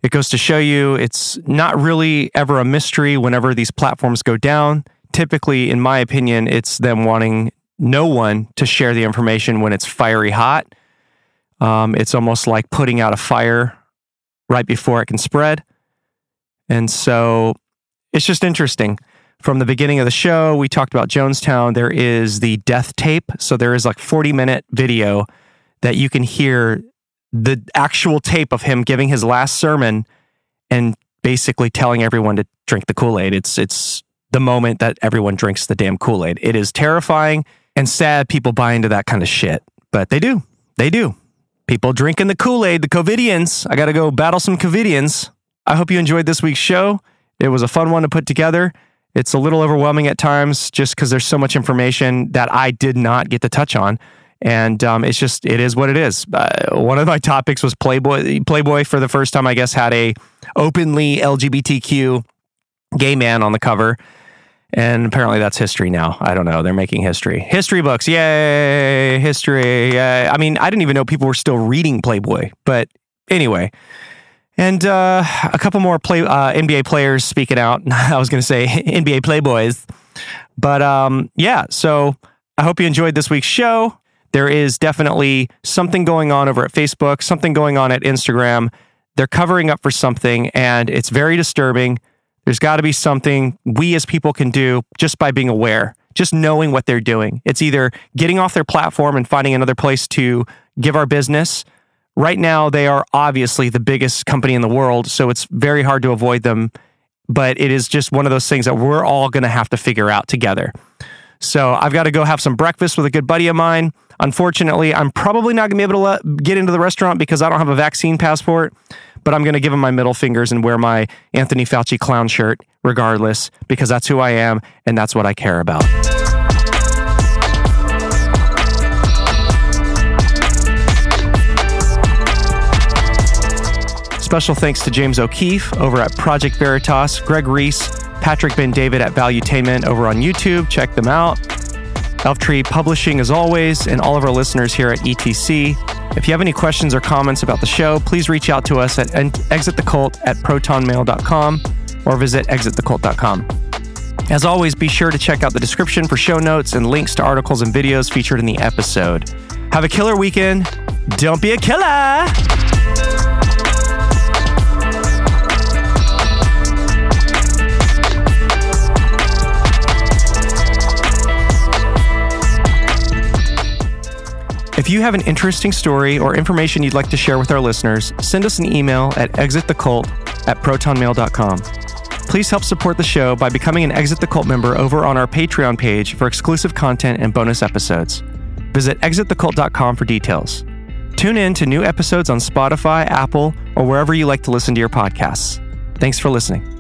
It goes to show you it's not really ever a mystery whenever these platforms go down. Typically, in my opinion, it's them wanting no one to share the information when it's fiery hot. Um, it's almost like putting out a fire right before it can spread. And so it's just interesting. From the beginning of the show, we talked about Jonestown. There is the death tape. So there is like 40 minute video that you can hear the actual tape of him giving his last sermon and basically telling everyone to drink the Kool-Aid. It's it's the moment that everyone drinks the damn Kool-Aid. It is terrifying and sad people buy into that kind of shit. But they do. They do. People drinking the Kool-Aid, the Covidians. I got to go battle some Covidians. I hope you enjoyed this week's show. It was a fun one to put together. It's a little overwhelming at times just because there's so much information that I did not get to touch on. And um, it's just, it is what it is. Uh, one of my topics was Playboy. Playboy, for the first time, I guess, had a openly LGBTQ gay man on the cover. And apparently that's history now. I don't know. They're making history. History books. Yay. History. Yay. I mean, I didn't even know people were still reading Playboy. But anyway, and uh, a couple more play uh, NBA players speaking out. I was going to say NBA Playboys, but um, yeah. So I hope you enjoyed this week's show. There is definitely something going on over at Facebook, something going on at Instagram. They're covering up for something, and it's very disturbing. There's got to be something we as people can do just by being aware, just knowing what they're doing. It's either getting off their platform and finding another place to give our business Right now, they are obviously the biggest company in the world, so it's very hard to avoid them. But it is just one of those things that we're all going to have to figure out together. So I've got to go have some breakfast with a good buddy of mine. Unfortunately, I'm probably not going to be able to let, get into the restaurant because I don't have a vaccine passport, but I'm going to give him my middle fingers and wear my Anthony Fauci clown shirt regardless because that's who I am and that's what I care about. Special thanks to James O'Keefe over at Project Veritas, Greg Reese, Patrick Bet-David at Valuetainment over on YouTube. Check them out. Elf Tree Publishing, as always, and all of our listeners here at ETC. If you have any questions or comments about the show, please reach out to us at exitthecult at protonmail.com or visit exitthecult.com. As always, be sure to check out the description for show notes and links to articles and videos featured in the episode. Have a killer weekend. Don't be a killer. If you have an interesting story or information you'd like to share with our listeners, send us an email at exitthecult at protonmail.com. Please help support the show by becoming an Exit the Cult member over on our Patreon page for exclusive content and bonus episodes. Visit exitthecult.com for details. Tune in to new episodes on Spotify, Apple, or wherever you like to listen to your podcasts. Thanks for listening.